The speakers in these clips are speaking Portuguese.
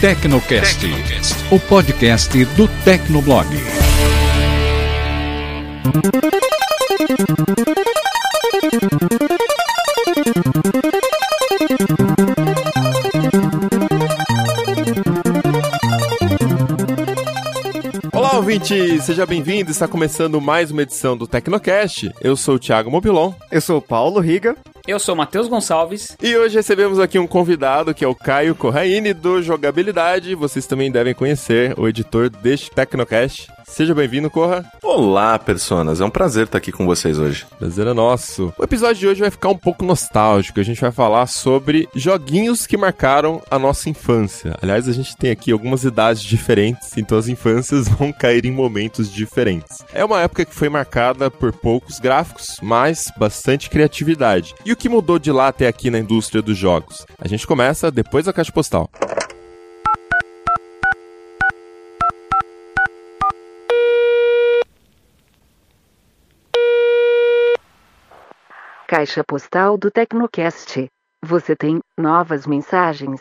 Tecnocast, o podcast do Tecnoblog. Olá, ouvinte! Seja bem-vindo. Está começando mais uma edição do Tecnocast. Eu sou o Thiago Mobilon. Eu sou o Paulo Riga. Eu sou Matheus Gonçalves. E hoje recebemos aqui um convidado que é o Caio Corraine do Jogabilidade. Vocês também devem conhecer o editor deste Tecnocast. Seja bem-vindo, Corra. Olá, personas. É um prazer estar aqui com vocês hoje. Prazer é nosso. O episódio de hoje vai ficar um pouco nostálgico. A gente vai falar sobre joguinhos que marcaram a nossa infância. Aliás, a gente tem aqui algumas idades diferentes, então as infâncias vão cair em momentos diferentes. É uma época que foi marcada por poucos gráficos, mas bastante criatividade. E o que mudou de lá até aqui na indústria dos jogos? A gente começa depois da caixa postal. Caixa postal do Tecnocast. Você tem novas mensagens.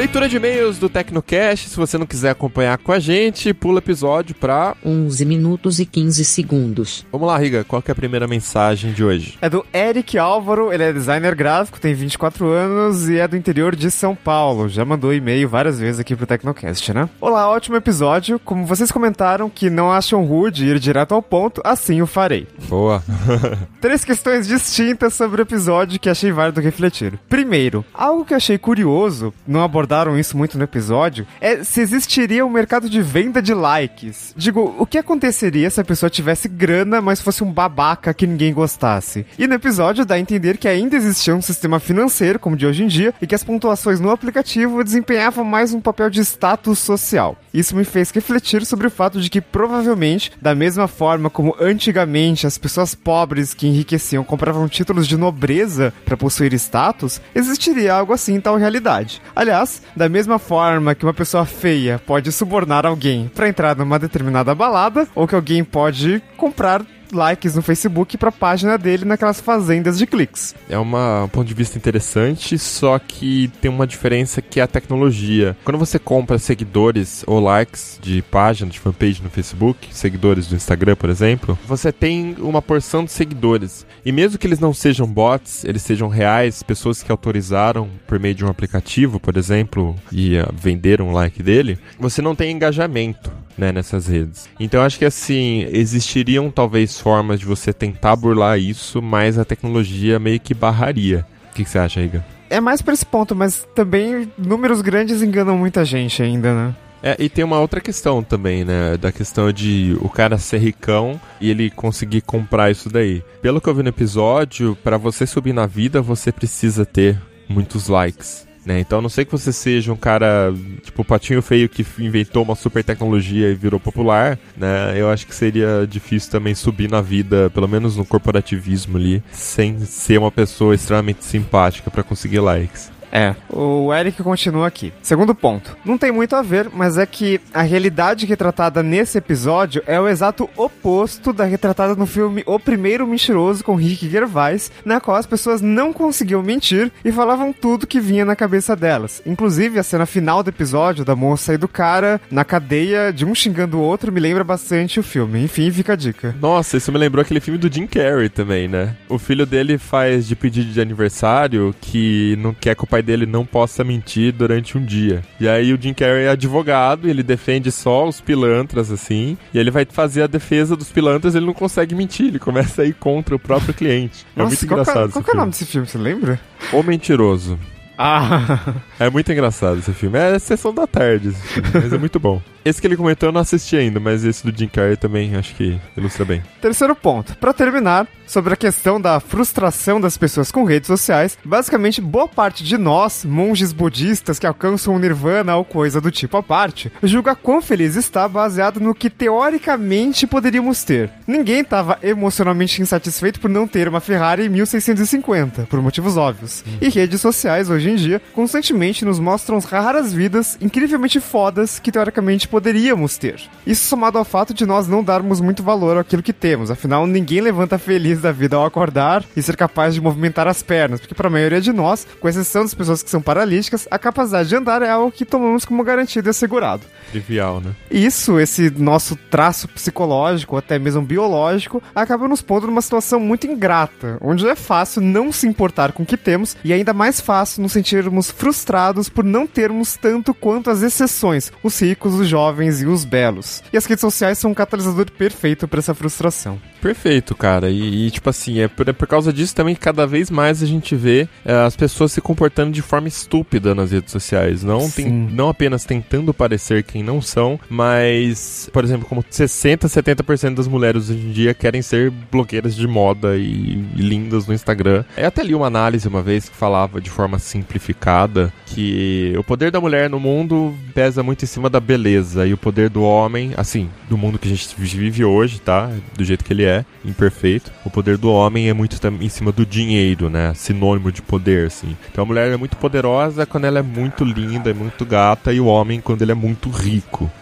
Leitura de e-mails do Tecnocast. Se você não quiser acompanhar com a gente, pula o episódio pra. 11 minutos e 15 segundos. Vamos lá, Riga, qual que é a primeira mensagem de hoje? É do Eric Álvaro, ele é designer gráfico, tem 24 anos e é do interior de São Paulo. Já mandou e-mail várias vezes aqui pro Tecnocast, né? Olá, ótimo episódio. Como vocês comentaram que não acham rude ir direto ao ponto, assim o farei. Boa. Três questões distintas sobre o episódio que achei válido refletir. Primeiro, algo que achei curioso, não abordaram isso muito no episódio, é se existiria um mercado de venda de likes. Digo, o que aconteceria se a pessoa tivesse grana, mas fosse um babaca que ninguém gostasse? E no episódio dá a entender que ainda existia um sistema financeiro, como de hoje em dia, e que as pontuações no aplicativo desempenhavam mais um papel de status social. Isso me fez refletir sobre o fato de que provavelmente, da mesma forma como antigamente as pessoas pobres que enriqueciam compravam títulos de nobreza para possuir status, existiria algo assim em tal realidade. Aliás, da mesma forma que uma pessoa feia pode subornar alguém para entrar numa determinada balada, ou que alguém pode comprar likes no Facebook pra página dele naquelas fazendas de cliques. É uma, um ponto de vista interessante, só que tem uma diferença que é a tecnologia. Quando você compra seguidores ou likes de página, de fanpage no Facebook, seguidores do Instagram, por exemplo, você tem uma porção de seguidores. E mesmo que eles não sejam bots, eles sejam reais, pessoas que autorizaram por meio de um aplicativo, por exemplo, e uh, venderam o like dele, você não tem engajamento. Né, nessas redes. Então acho que assim, existiriam talvez formas de você tentar burlar isso, mas a tecnologia meio que barraria. O que, que você acha, Iga? É mais pra esse ponto, mas também números grandes enganam muita gente ainda, né? É, e tem uma outra questão também, né? Da questão de o cara ser ricão e ele conseguir comprar isso daí. Pelo que eu vi no episódio, para você subir na vida, você precisa ter muitos likes. Né? Então, a não sei que você seja um cara, tipo, o patinho feio que inventou uma super tecnologia e virou popular, né? Eu acho que seria difícil também subir na vida, pelo menos no corporativismo ali, sem ser uma pessoa extremamente simpática para conseguir likes. É, o Eric continua aqui. Segundo ponto. Não tem muito a ver, mas é que a realidade retratada nesse episódio é o exato oposto da retratada no filme O Primeiro Mentiroso com Rick Gervais, na qual as pessoas não conseguiam mentir e falavam tudo que vinha na cabeça delas. Inclusive, a cena final do episódio da moça e do cara na cadeia, de um xingando o outro, me lembra bastante o filme. Enfim, fica a dica. Nossa, isso me lembrou aquele filme do Jim Carrey também, né? O filho dele faz de pedido de aniversário que não quer que o pai dele não possa mentir durante um dia. E aí o Jim Carrey é advogado e ele defende só os pilantras, assim. E ele vai fazer a defesa dos pilantras ele não consegue mentir. Ele começa a ir contra o próprio cliente. É Nossa, muito qual que é- engraçado Qual que é o nome desse filme, você lembra? O Mentiroso. Ah, É muito engraçado esse filme. É sessão da tarde filme, mas é muito bom. Esse que ele comentou eu não assisti ainda, mas esse do Jim Carrey também acho que ilustra bem. Terceiro ponto. Pra terminar, sobre a questão da frustração das pessoas com redes sociais, basicamente boa parte de nós, monges budistas que alcançam o nirvana ou coisa do tipo à parte, julga quão feliz está baseado no que teoricamente poderíamos ter. Ninguém estava emocionalmente insatisfeito por não ter uma Ferrari em 1650, por motivos óbvios. E redes sociais hoje em dia constantemente nos mostram raras vidas incrivelmente fodas que teoricamente poderíamos ter. Isso somado ao fato de nós não darmos muito valor àquilo que temos, afinal ninguém levanta feliz da vida ao acordar e ser capaz de movimentar as pernas, porque para a maioria de nós, com exceção das pessoas que são paralíticas, a capacidade de andar é algo que tomamos como garantido e assegurado. Trivial, né? Isso, esse nosso traço psicológico, até mesmo biológico, acaba nos pondo numa situação muito ingrata, onde é fácil não se importar com o que temos e ainda mais fácil nos sentirmos frustrados por não termos tanto quanto as exceções, os ricos, os jovens e os belos. E as redes sociais são um catalisador perfeito para essa frustração. Perfeito, cara. E, e, tipo assim, é por, é por causa disso também que cada vez mais a gente vê é, as pessoas se comportando de forma estúpida nas redes sociais. Não, tem, não apenas tentando parecer quem não são, mas, por exemplo, como 60, 70% das mulheres hoje em dia querem ser blogueiras de moda e, e lindas no Instagram. Eu até li uma análise uma vez que falava de forma simplificada que o poder da mulher no mundo pesa muito em cima da beleza e o poder do homem, assim, do mundo que a gente vive hoje, tá? Do jeito que ele é, imperfeito. O poder do homem é muito em cima do dinheiro, né? Sinônimo de poder, assim. Então a mulher é muito poderosa quando ela é muito linda, é muito gata, e o homem quando ele é muito rico,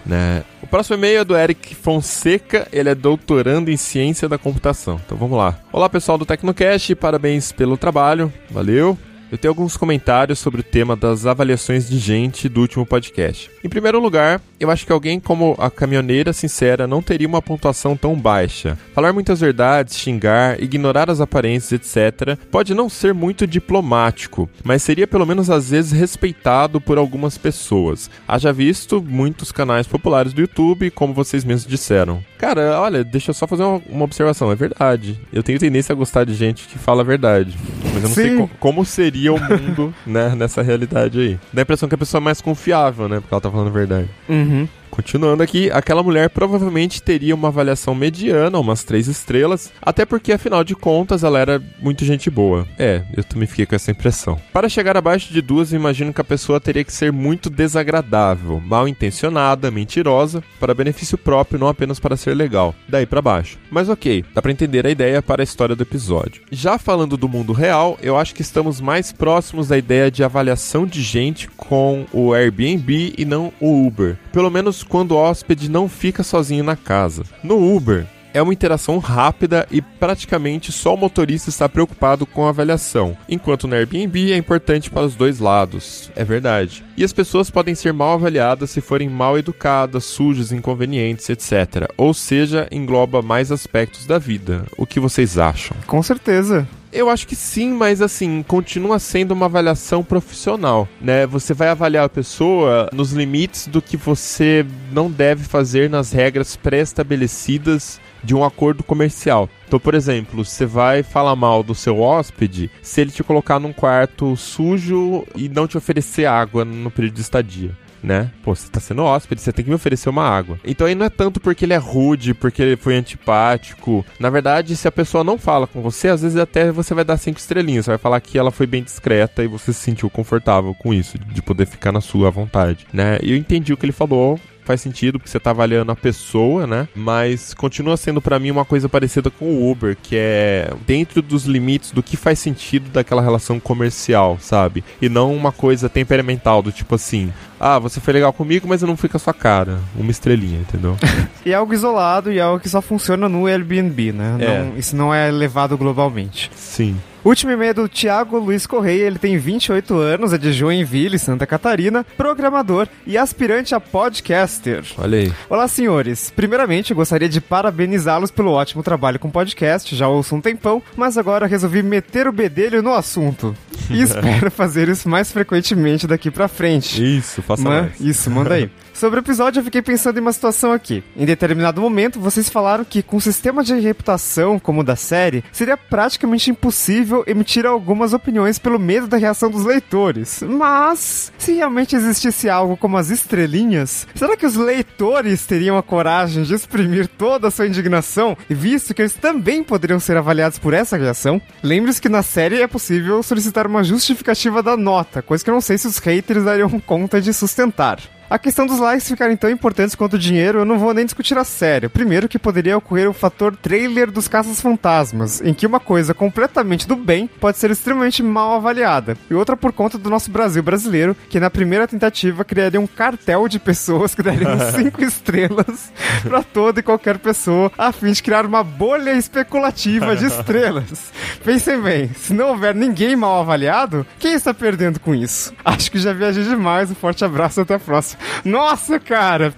né? O próximo e-mail é do Eric Fonseca, ele é doutorando em ciência da computação. Então vamos lá. Olá pessoal do Tecnocast, parabéns pelo trabalho, valeu. Eu tenho alguns comentários sobre o tema das avaliações de gente do último podcast. Em primeiro lugar, eu acho que alguém como a caminhoneira sincera não teria uma pontuação tão baixa. Falar muitas verdades, xingar, ignorar as aparências, etc., pode não ser muito diplomático, mas seria pelo menos às vezes respeitado por algumas pessoas. Haja visto muitos canais populares do YouTube, como vocês mesmos disseram. Cara, olha, deixa eu só fazer uma, observação. É verdade. Eu tenho tendência a gostar de gente que fala a verdade. Mas eu não Sim. sei co como seria o mundo, né, nessa realidade aí. Dá a impressão que a pessoa é mais confiável, né? Porque ela tá falando a verdade. Uhum. Continuando aqui, aquela mulher provavelmente teria uma avaliação mediana, umas três estrelas, até porque afinal de contas ela era muito gente boa. É, eu também fiquei com essa impressão. Para chegar abaixo de duas, imagino que a pessoa teria que ser muito desagradável, mal intencionada, mentirosa, para benefício próprio, não apenas para ser legal. Daí para baixo. Mas ok, dá para entender a ideia para a história do episódio. Já falando do mundo real, eu acho que estamos mais próximos da ideia de avaliação de gente com o Airbnb e não o Uber. Pelo menos quando o hóspede não fica sozinho na casa. No Uber, é uma interação rápida e praticamente só o motorista está preocupado com a avaliação, enquanto no Airbnb é importante para os dois lados. É verdade. E as pessoas podem ser mal avaliadas se forem mal educadas, sujas, inconvenientes, etc. Ou seja, engloba mais aspectos da vida. O que vocês acham? Com certeza. Eu acho que sim, mas assim, continua sendo uma avaliação profissional, né? Você vai avaliar a pessoa nos limites do que você não deve fazer nas regras pré-estabelecidas de um acordo comercial. Então, por exemplo, você vai falar mal do seu hóspede se ele te colocar num quarto sujo e não te oferecer água no período de estadia né? Pô, você tá sendo hóspede, você tem que me oferecer uma água. Então aí não é tanto porque ele é rude, porque ele foi antipático. Na verdade, se a pessoa não fala com você, às vezes até você vai dar cinco estrelinhas. Você vai falar que ela foi bem discreta e você se sentiu confortável com isso, de poder ficar na sua vontade, né? E eu entendi o que ele falou, faz sentido porque você tá avaliando a pessoa, né? Mas continua sendo para mim uma coisa parecida com o Uber, que é dentro dos limites do que faz sentido daquela relação comercial, sabe? E não uma coisa temperamental do tipo assim, ah, você foi legal comigo, mas eu não fui com a sua cara. Uma estrelinha, entendeu? E é algo isolado e é algo que só funciona no Airbnb, né? É. Não- isso não é levado globalmente. Sim. Último e-mail é do Thiago Luiz Correia, ele tem 28 anos, é de Joinville, Santa Catarina, programador e aspirante a podcaster. Olha aí. Olá, senhores. Primeiramente, eu gostaria de parabenizá-los pelo ótimo trabalho com podcast, já ouço um tempão, mas agora resolvi meter o bedelho no assunto. E espero fazer isso mais frequentemente daqui pra frente. Isso, faça Ma- mais. Isso, manda aí. Sobre o episódio, eu fiquei pensando em uma situação aqui. Em determinado momento, vocês falaram que com um sistema de reputação como o da série, seria praticamente impossível emitir algumas opiniões pelo medo da reação dos leitores. Mas, se realmente existisse algo como as estrelinhas, será que os leitores teriam a coragem de exprimir toda a sua indignação, visto que eles também poderiam ser avaliados por essa reação? Lembre-se que na série é possível solicitar uma justificativa da nota, coisa que eu não sei se os haters dariam conta de sustentar. A questão dos likes ficarem tão importantes quanto o dinheiro, eu não vou nem discutir a sério. Primeiro que poderia ocorrer o fator trailer dos caças fantasmas, em que uma coisa completamente do bem pode ser extremamente mal avaliada. E outra por conta do nosso Brasil brasileiro, que na primeira tentativa criaria um cartel de pessoas que dariam cinco estrelas para toda e qualquer pessoa, a fim de criar uma bolha especulativa de estrelas. Pensem bem, se não houver ninguém mal avaliado, quem está perdendo com isso? Acho que já viajei demais. Um forte abraço até a próxima. Nossa, cara!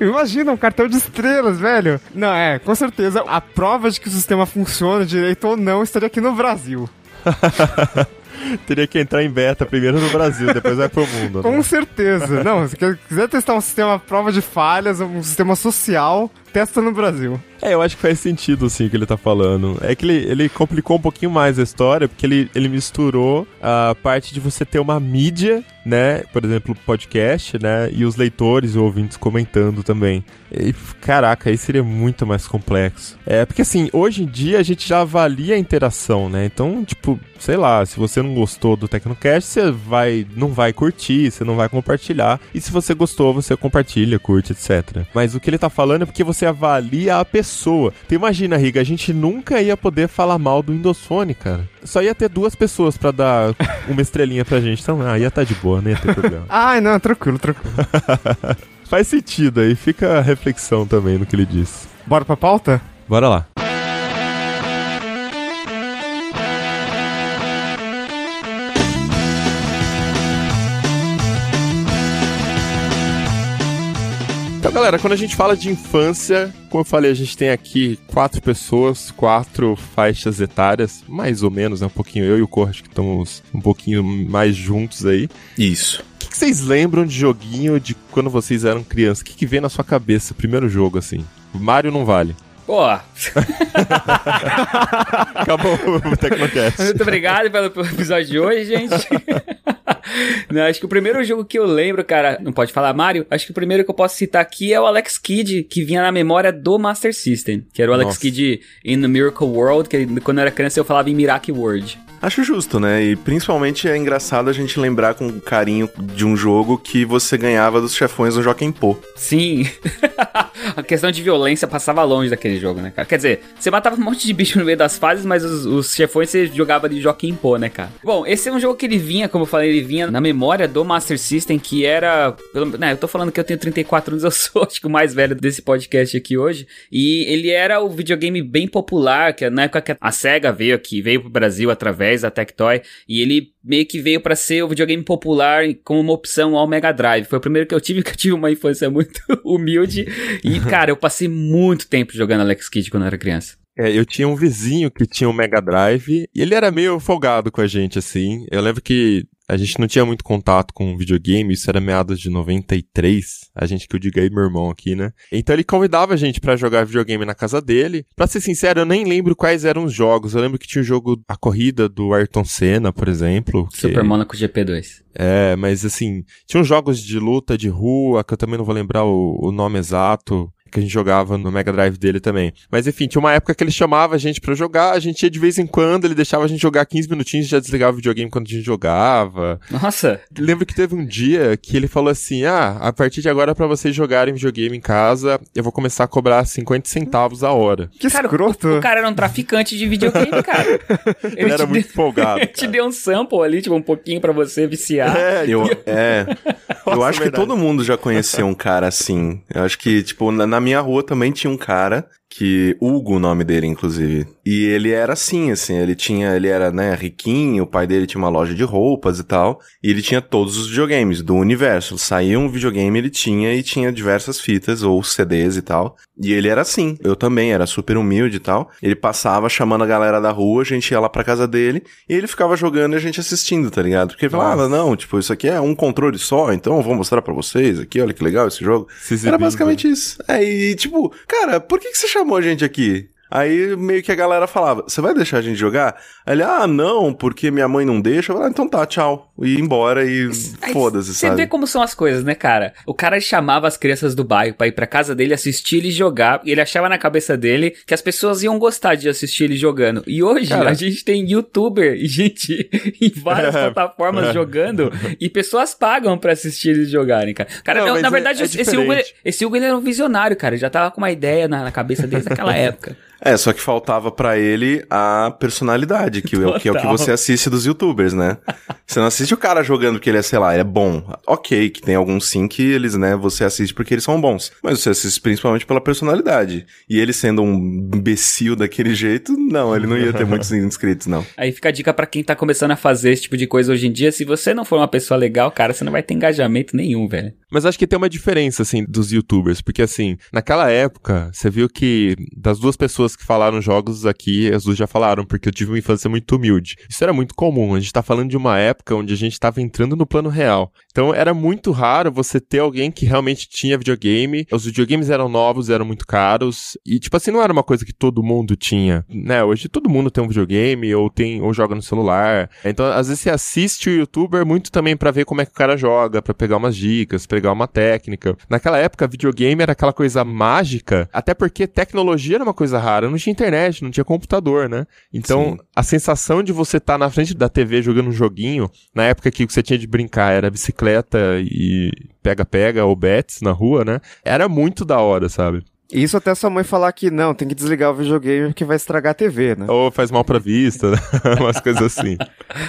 Imagina um cartão de estrelas, velho. Não, é, com certeza a prova de que o sistema funciona direito ou não estaria aqui no Brasil. Teria que entrar em beta primeiro no Brasil, depois vai pro mundo. Com Né? certeza. Não, se quiser testar um sistema prova de falhas, um sistema social, testa no Brasil. É, eu acho que faz sentido, sim, o que ele tá falando. É que ele, ele complicou um pouquinho mais a história, porque ele, ele misturou a parte de você ter uma mídia, né? Por exemplo, podcast, né? E os leitores e ouvintes comentando também. E, caraca, aí seria muito mais complexo. É, porque assim, hoje em dia a gente já avalia a interação, né? Então, tipo, sei lá, se você não gostou do Tecnocast, você vai, não vai curtir, você não vai compartilhar. E se você gostou, você compartilha, curte, etc. Mas o que ele tá falando é porque você avalia a pessoa. Então imagina, Riga, a gente nunca ia poder falar mal do Windows Phone, cara. Só ia ter duas pessoas pra dar uma estrelinha pra gente. Então, ah, ia tá de boa, não ia ter problema. Ai, não, tranquilo, tranquilo. Faz sentido aí, fica a reflexão também no que ele disse. Bora pra pauta? Bora lá. Então, galera, quando a gente fala de infância, como eu falei, a gente tem aqui quatro pessoas, quatro faixas etárias, mais ou menos, né? Um pouquinho eu e o Corte que estamos um pouquinho mais juntos aí. Isso. O que, que vocês lembram de joguinho de quando vocês eram crianças? O que, que vem na sua cabeça, primeiro jogo, assim? Mario não vale. Pô, Acabou o Tecnocast. muito obrigado pelo, pelo episódio de hoje, gente. Não, acho que o primeiro jogo que eu lembro, cara, não pode falar Mario, acho que o primeiro que eu posso citar aqui é o Alex Kidd, que vinha na memória do Master System, que era o Alex Nossa. Kidd in the Miracle World, que quando eu era criança eu falava em Miracle World. Acho justo, né? E principalmente é engraçado a gente lembrar com carinho de um jogo que você ganhava dos chefões do Joaquim Pô. Sim. a questão de violência passava longe daquele jogo, né, cara? Quer dizer, você matava um monte de bicho no meio das fases, mas os, os chefões você jogava de Joaquim Pô, né, cara? Bom, esse é um jogo que ele vinha, como eu falei, ele vinha na memória do Master System, que era. Pelo, né, eu tô falando que eu tenho 34 anos, eu sou acho que o mais velho desse podcast aqui hoje. E ele era o videogame bem popular, que na época que a SEGA veio aqui, veio pro Brasil através da Tectoy, e ele meio que veio pra ser o videogame popular como uma opção ao Mega Drive. Foi o primeiro que eu tive, que eu tive uma infância muito humilde. E, cara, eu passei muito tempo jogando Alex Kidd quando eu era criança. É, eu tinha um vizinho que tinha um Mega Drive e ele era meio folgado com a gente, assim. Eu lembro que a gente não tinha muito contato com videogame, isso era meados de 93. A gente que eu digo aí, meu irmão aqui, né? Então ele convidava a gente pra jogar videogame na casa dele. Pra ser sincero, eu nem lembro quais eram os jogos. Eu lembro que tinha o jogo A Corrida do Ayrton Senna, por exemplo. que- Super Monaco GP2. É, mas assim, tinham jogos de luta de rua, que eu também não vou lembrar o, o nome exato, que a gente jogava no Mega Drive dele também. Mas enfim, tinha uma época que ele chamava a gente pra jogar, a gente ia de vez em quando, ele deixava a gente jogar 15 minutinhos e já desligava o videogame quando a gente jogava. Nossa, Lembro que teve um dia que ele falou assim: Ah, a partir de agora, pra vocês jogarem videogame em casa, eu vou começar a cobrar 50 centavos a hora. Que cara, escroto. o, o cara era um traficante de videogame, cara. Ele, era te muito deu- folgado. Ele te deu um sample ali, tipo, um pouquinho pra você viciar. É, Eu, é, eu Nossa, acho que verdade. todo mundo já conheceu um cara assim. Eu acho que, tipo, na, na minha rua também tinha um cara que Hugo, o nome dele, inclusive. E ele era assim, assim, ele tinha, ele era, né, riquinho, o pai dele tinha uma loja de roupas e tal, e ele tinha todos os videogames do universo. Saía um videogame, ele tinha e tinha diversas fitas ou CDs e tal. E ele era assim. Eu também era super humilde e tal. Ele passava chamando a galera da rua, a gente ia lá pra casa dele e ele ficava jogando e a gente assistindo, tá ligado? Porque ele falava, não, tipo, isso aqui é um controle só, então eu vou mostrar pra vocês aqui, olha que legal esse jogo. Era basicamente isso. É, e tipo, cara, por que, que você chamou a gente aqui? Aí meio que a galera falava, você vai deixar a gente jogar? Aí ele, ah, não, porque minha mãe não deixa. Eu falei, ah, então tá, tchau. E ir embora e foda-se, Você sabe? vê como são as coisas, né, cara? O cara chamava as crianças do bairro pra ir pra casa dele assistir ele jogar. E ele achava na cabeça dele que as pessoas iam gostar de assistir ele jogando. E hoje Cara. a gente tem youtuber e gente em várias É. plataformas jogando. E pessoas pagam pra assistir eles jogarem, cara. Cara, Não, na é- verdade, é esse, Hugo, esse Hugo ele era um visionário, cara. Ele já tava com uma ideia na, na cabeça desde aquela época. É, só que faltava pra ele a personalidade, que, é o- que é o que você assiste dos youtubers, né? Você não assiste o cara jogando porque ele é, sei lá, ele é bom. Ok, que tem alguns sim que eles, né, você assiste porque eles são bons. Mas você assiste principalmente pela personalidade. E ele sendo um imbecil daquele jeito, não, ele não ia ter muitos inscritos, não. Aí fica a dica pra quem tá começando a fazer esse tipo de coisa hoje em dia. Se você não for uma pessoa legal, cara, você não vai ter engajamento nenhum, velho. Mas acho que tem uma diferença, assim, dos youtubers, porque, assim, naquela época, você viu que das duas pessoas que falaram jogos aqui, as duas já falaram, porque eu tive uma infância muito humilde. Isso era muito comum, a gente tá falando de uma época onde a gente tava entrando no plano real. Então era muito raro você ter alguém que realmente tinha videogame, os videogames eram novos, eram muito caros, e, tipo assim, não era uma coisa que todo mundo tinha, né? Hoje todo mundo tem um videogame, ou tem, ou joga no celular. Então, às vezes você assiste o youtuber muito também pra ver como é que o cara joga, pra pegar umas dicas, pegar uma técnica. Naquela época, videogame era aquela coisa mágica, até porque tecnologia era uma coisa rara, não tinha internet, não tinha computador, né? Então, Sim. a sensação de você estar na frente da TV jogando um joguinho, na época que o que você tinha de brincar era bicicleta e pega-pega ou bets na rua, né? Era muito da hora, sabe? Isso até sua mãe falar que não, tem que desligar o videogame porque vai estragar a TV, né? Ou faz mal pra vista, né? umas coisas assim.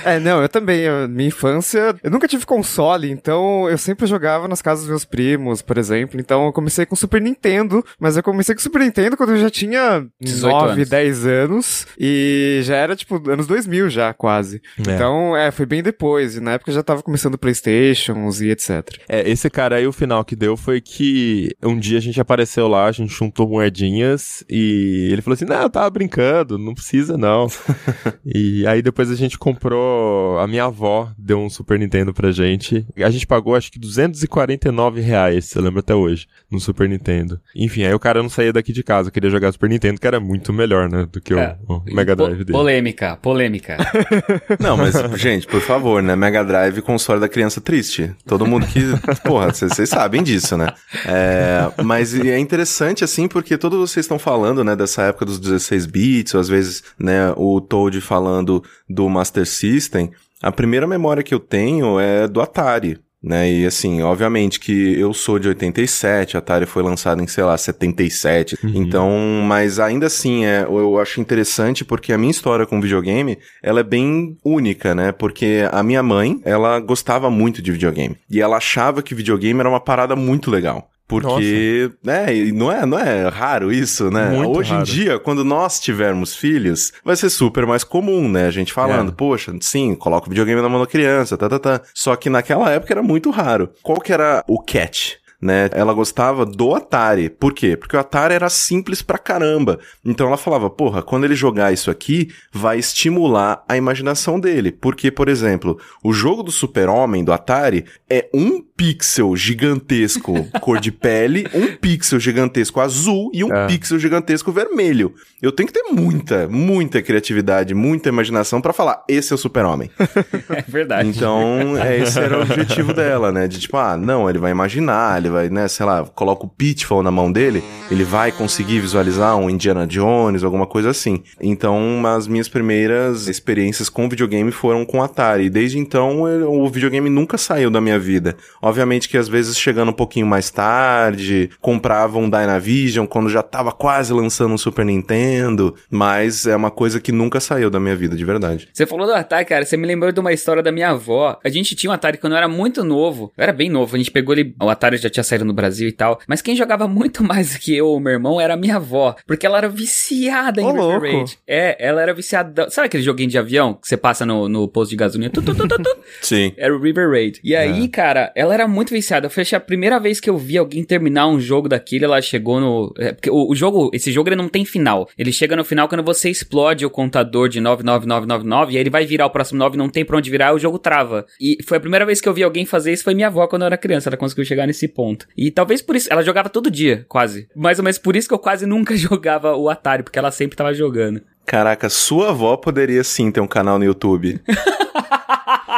É, não, eu também. eu- minha infância, eu nunca tive console, então eu sempre jogava nas casas dos meus primos, por exemplo. Então eu comecei com Super Nintendo, mas eu comecei com Super Nintendo quando eu já tinha 18 9, anos. 10 anos. E já era, tipo, anos 2000 já, quase. É. Então, é, foi bem depois. E na época já tava começando Playstations e etc. É, esse cara aí, o final que deu foi que um dia a gente apareceu lá, a gente juntou moedinhas e ele falou assim: Não, eu tava brincando, não precisa não. e aí depois a gente comprou, a minha avó deu um Super Nintendo pra gente. A gente pagou acho que 249 reais, eu lembro até hoje, no Super Nintendo. Enfim, aí o cara não saía daqui de casa, queria jogar Super Nintendo, que era muito melhor, né, do que o- É. o, Mega Drive Po- dele. Polêmica, polêmica. Não, mas, gente, por favor, né? Mega Drive, console da criança triste. Todo mundo que. Porra, vocês vocês sabem disso, né? É, mas é interessante, assim, porque todos vocês estão falando, né, dessa época dos 16 bits, ou às vezes, né, o Toad falando do Master System. A primeira memória que eu tenho é do Atari. Né, e assim, obviamente que eu sou de 87, a Atari foi lançada em, sei lá, 77. Então, mas ainda assim, é, eu acho interessante porque a minha história com videogame, ela é bem única, né? Porque a minha mãe, ela gostava muito de videogame. E ela achava que videogame era uma parada muito legal. Porque, né, e não é, não é raro isso, né? Muito Hoje raro. em dia, quando nós tivermos filhos, vai ser super mais comum, né? A gente falando, É. poxa, sim, coloca o videogame na mão da criança, tá, tá, tá. Só que naquela época era muito raro. Qual que era o catch? Né? Ela gostava do Atari. Por quê? Porque o Atari era simples pra caramba. Então ela falava, porra, quando ele jogar isso aqui, vai estimular a imaginação dele. Porque, por exemplo, o jogo do Super-Homem do Atari é um pixel gigantesco cor de pele, um pixel gigantesco azul e um É. pixel gigantesco vermelho. Eu tenho que ter muita, muita criatividade, muita imaginação pra falar, esse é o Super-Homem. É verdade. Então, é, esse era o objetivo dela, né? De tipo, ah, não, ele vai imaginar, ele vai, né, sei lá, coloca o Pitfall na mão dele, ele vai conseguir visualizar um Indiana Jones, alguma coisa assim. Então, as minhas primeiras experiências com videogame foram com Atari. Desde então, eu- o videogame nunca saiu da minha vida. Obviamente que às vezes chegando um pouquinho mais tarde, comprava um Dynavision quando já tava quase lançando um Super Nintendo, mas é uma coisa que nunca saiu da minha vida, de verdade. Você falou do Atari, cara, você me lembrou de uma história da minha avó. A gente tinha um Atari quando eu era muito novo. Eu era bem novo, a gente pegou ele, o Atari já tinha saído no Brasil e tal. Mas quem jogava muito mais que eu ou meu irmão era a minha avó. Porque ela era viciada em Ô, River louco. Raid. É, ela era viciada. Sabe aquele joguinho de avião que você passa no, no posto de gasolina? Tu, tu, tu? Sim. Era o River Raid. E aí, cara, ela era muito viciada. Foi a primeira vez que eu vi alguém terminar um jogo daquele, ela chegou no. é, porque o, o jogo, esse jogo ele não tem final. Ele chega no final quando você explode o contador de 99999 e aí ele vai virar o próximo 9, não tem pra onde virar, o jogo trava. E foi a primeira vez que eu vi alguém fazer isso, foi minha avó quando eu era criança. Ela conseguiu chegar nesse ponto. Ponto. E talvez por isso, ela jogava todo dia, quase. Mais ou menos por isso que eu quase nunca jogava o Atari, porque ela sempre tava jogando. Caraca, sua avó poderia sim ter um canal no YouTube.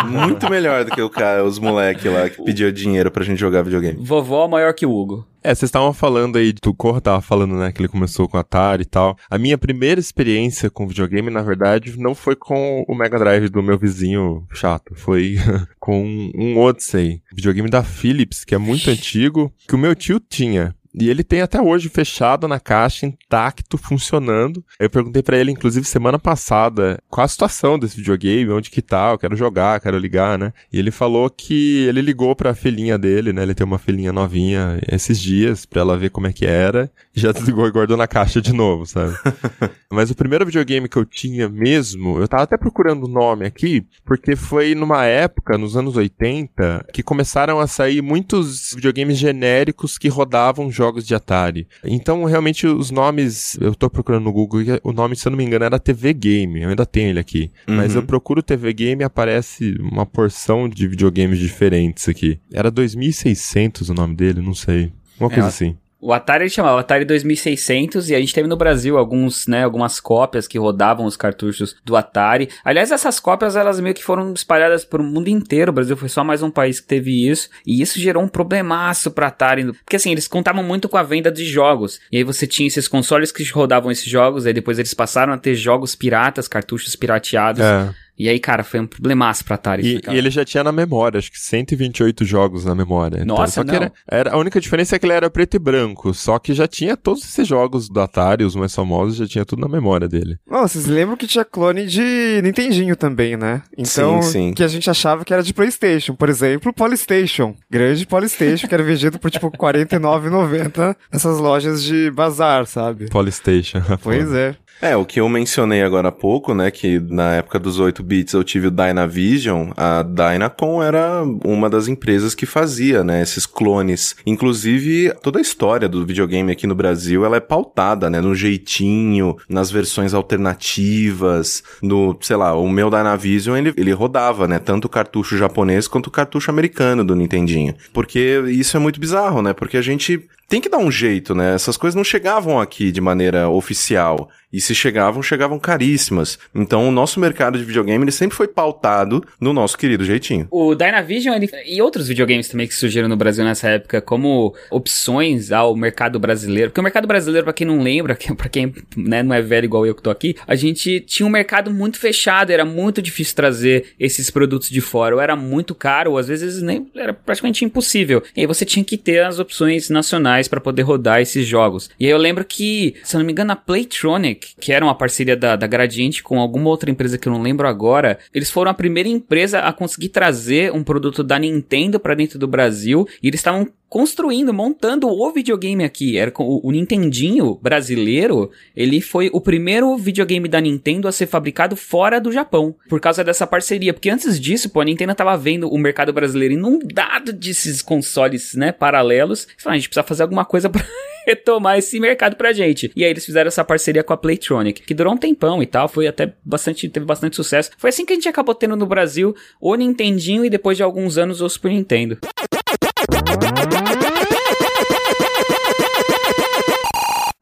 Muito melhor do que o cara, os moleque lá que pediu dinheiro pra gente jogar videogame. Vovó maior que o Hugo. É, vocês estavam falando aí, o Corra tava falando, né, que ele começou com Atari e tal. A minha primeira experiência com videogame, na verdade, não foi com o Mega Drive do meu vizinho chato, foi com um Odyssey, videogame da Philips, que é muito antigo, que o meu tio tinha. E ele tem até hoje fechado na caixa, intacto, funcionando. Eu perguntei para ele, inclusive, semana passada, qual a situação desse videogame, onde que tá, eu quero jogar, quero ligar, né? E ele falou que ele ligou pra filhinha dele, né? Ele tem uma filhinha novinha esses dias, pra ela ver como é que era, e já desligou e guardou na caixa de novo, sabe? Mas o primeiro videogame que eu tinha mesmo, eu tava até procurando o nome aqui, porque foi numa época, nos anos 80, que começaram a sair muitos videogames genéricos que rodavam jogos de Atari. Então, realmente, os nomes, eu tô procurando no Google, o nome, se eu não me engano, era TV Game, eu ainda tenho ele aqui. Mas Uhum. eu procuro TV Game e aparece uma porção de videogames diferentes aqui. Era 2600 o nome dele, não sei. Uma coisa É, assim. O Atari ele chamava Atari 2600 e a gente teve no Brasil alguns, né, algumas cópias que rodavam os cartuchos do Atari. Aliás, essas cópias elas meio que foram espalhadas por o mundo inteiro. O Brasil foi só mais um país que teve isso e isso gerou um problemaço pra Atari, porque assim, eles contavam muito com a venda de jogos. E aí você tinha esses consoles que rodavam esses jogos, aí depois eles passaram a ter jogos piratas, cartuchos pirateados. É. E aí, cara, foi um problemaço pra Atari. E, e ele já tinha na memória, acho que 128 jogos na memória. Então, Nossa, só que não. era, era- a única diferença é que ele era preto e branco, só que já tinha todos esses jogos do Atari, os mais famosos, já tinha tudo na memória dele. Não, vocês lembram que tinha clone de Nintendinho também, né? Então, Sim, sim. que a gente achava que era de PlayStation. Por exemplo, Polystation. Grande Polystation, que era vendido por tipo R$ 49,90 nessas lojas de bazar, sabe? Polystation. Pois é. É, o que eu mencionei agora há pouco, né, que na época dos 8 bits eu tive o Dynavision, a Dynacon era uma das empresas que fazia, né, esses clones. Inclusive, toda a história do videogame aqui no Brasil, ela é pautada, né, no jeitinho, nas versões alternativas, no, sei lá, o meu Dynavision, ele, ele rodava, né, tanto o cartucho japonês quanto o cartucho americano do Nintendinho. Porque isso é muito bizarro, né, porque a gente tem que dar um jeito, né? Essas coisas não chegavam aqui de maneira oficial. E se chegavam, chegavam caríssimas. Então o nosso mercado de videogame ele sempre foi pautado no nosso querido jeitinho. O Dynavision ele, e outros videogames também que surgiram no Brasil nessa época como opções ao mercado brasileiro. Porque o mercado brasileiro, pra quem não lembra, pra quem né, não é velho igual eu que tô aqui, a gente tinha um mercado muito fechado, era muito difícil trazer esses produtos de fora, ou era muito caro, ou às vezes nem era praticamente impossível. E aí você tinha que ter as opções nacionais pra poder rodar esses jogos. E aí eu lembro que, se eu não me engano, a Playtronic, que era uma parceria da, da Gradiente com alguma outra empresa que eu não lembro agora, eles foram a primeira empresa a conseguir trazer um produto da Nintendo pra dentro do Brasil e eles estavam construindo, montando o videogame aqui. Era o, o Nintendinho brasileiro, ele foi o primeiro videogame da Nintendo a ser fabricado fora do Japão, por causa dessa parceria. Porque antes disso, pô, a Nintendo tava vendo o mercado brasileiro inundado desses consoles, né, paralelos. Eles falaram, a gente precisa fazer alguma coisa pra retomar esse mercado pra gente. E aí eles fizeram essa parceria com a Playtronic, que durou um tempão e tal, foi até bastante, teve bastante sucesso. Foi assim que a gente acabou tendo no Brasil o Nintendinho e depois de alguns anos o Super Nintendo.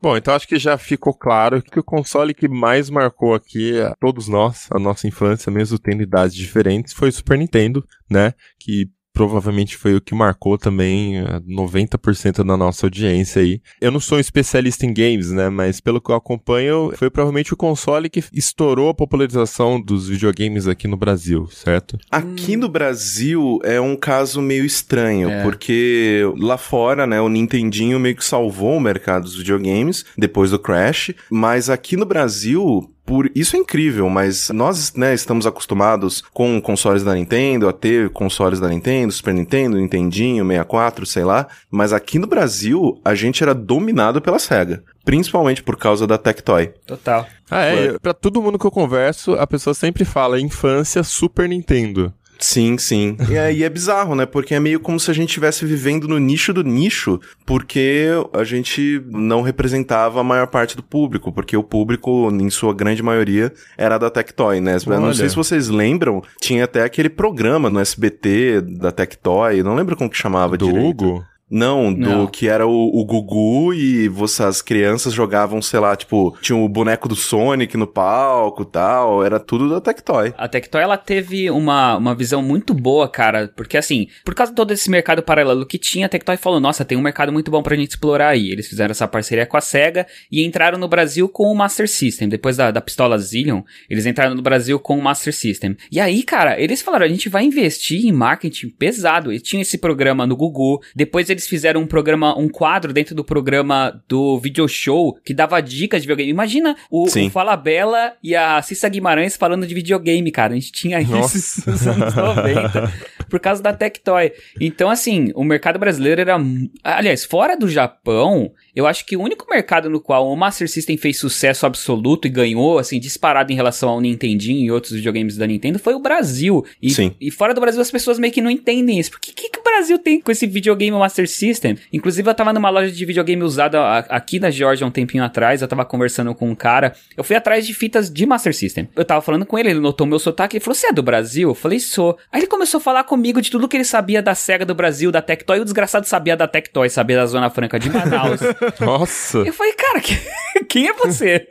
Bom, então acho que já ficou claro que o console que mais marcou aqui a todos nós, a nossa infância, mesmo tendo idades diferentes, foi o Super Nintendo, né? Que provavelmente foi o que marcou também eh, 90% da nossa audiência aí. Eu não sou um especialista em games, né? Mas pelo que eu acompanho, foi provavelmente o console que estourou a popularização dos videogames aqui no Brasil, certo? Aqui no Brasil é um caso meio estranho, É. porque lá fora, né, o Nintendinho meio que salvou o mercado dos videogames depois do Crash, mas aqui no Brasil, por isso é incrível, mas nós, né, estamos acostumados com consoles da Nintendo, a ter consoles da Nintendo, Super Nintendo, Nintendinho, 64, sei lá, mas aqui no Brasil a gente era dominado pela Sega, principalmente por causa da Tectoy. Total. Ah, é. Pra todo mundo que eu converso, a pessoa sempre fala infância Super Nintendo. Sim, sim. E aí é bizarro, né? Porque é meio como se a gente estivesse vivendo no nicho do nicho, porque a gente não representava a maior parte do público, porque o público, em sua grande maioria, era da Tectoy, né? Eu não Olha. sei se vocês lembram, tinha até aquele programa no SBT da Tectoy, não lembro como que chamava Do direito. Hugo? Não, do Não. que era o, o Gugu e você, as crianças jogavam, sei lá, tipo, tinha o boneco do Sonic no palco e tal, era tudo da Tectoy. A Tectoy, ela teve uma, uma visão muito boa, cara, porque assim, por causa de todo esse mercado paralelo que tinha, a Tectoy falou, nossa, tem um mercado muito bom pra gente explorar aí. Eles fizeram essa parceria com a SEGA e entraram no Brasil com o Master System. Depois da, da pistola Zillion, eles entraram no Brasil com o Master System. E aí, cara, eles falaram, a gente vai investir em marketing pesado. E tinha esse programa no Gugu, depois eles fizeram um programa, um quadro dentro do programa do Video Show que dava dicas de videogame. Imagina o, Sim. o Fala Bela e a Cissa Guimarães falando de videogame, cara. A gente tinha Nossa. isso nos anos 90 por causa da Tectoy. Então, assim, o mercado brasileiro era. Aliás, fora do Japão, eu acho que o único mercado no qual o Master System fez sucesso absoluto e ganhou, assim, disparado em relação ao Nintendinho e outros videogames da Nintendo foi o Brasil. E, Sim. e fora do Brasil as pessoas meio que não entendem isso. Por que, que, que o Brasil tem com esse videogame Master System? Inclusive, eu tava numa loja de videogame usada aqui na Georgia um tempinho atrás, eu tava conversando com um cara. Eu fui atrás de fitas de Master System. Eu tava falando com ele, ele notou meu sotaque, ele falou: Você é do Brasil? Eu falei, sou. Aí ele começou a falar comigo de tudo que ele sabia da SEGA do Brasil, da Tectoy, e o desgraçado sabia da Tectoy, sabia da Zona Franca de Manaus. Nossa. Eu falei, cara, que- quem é você?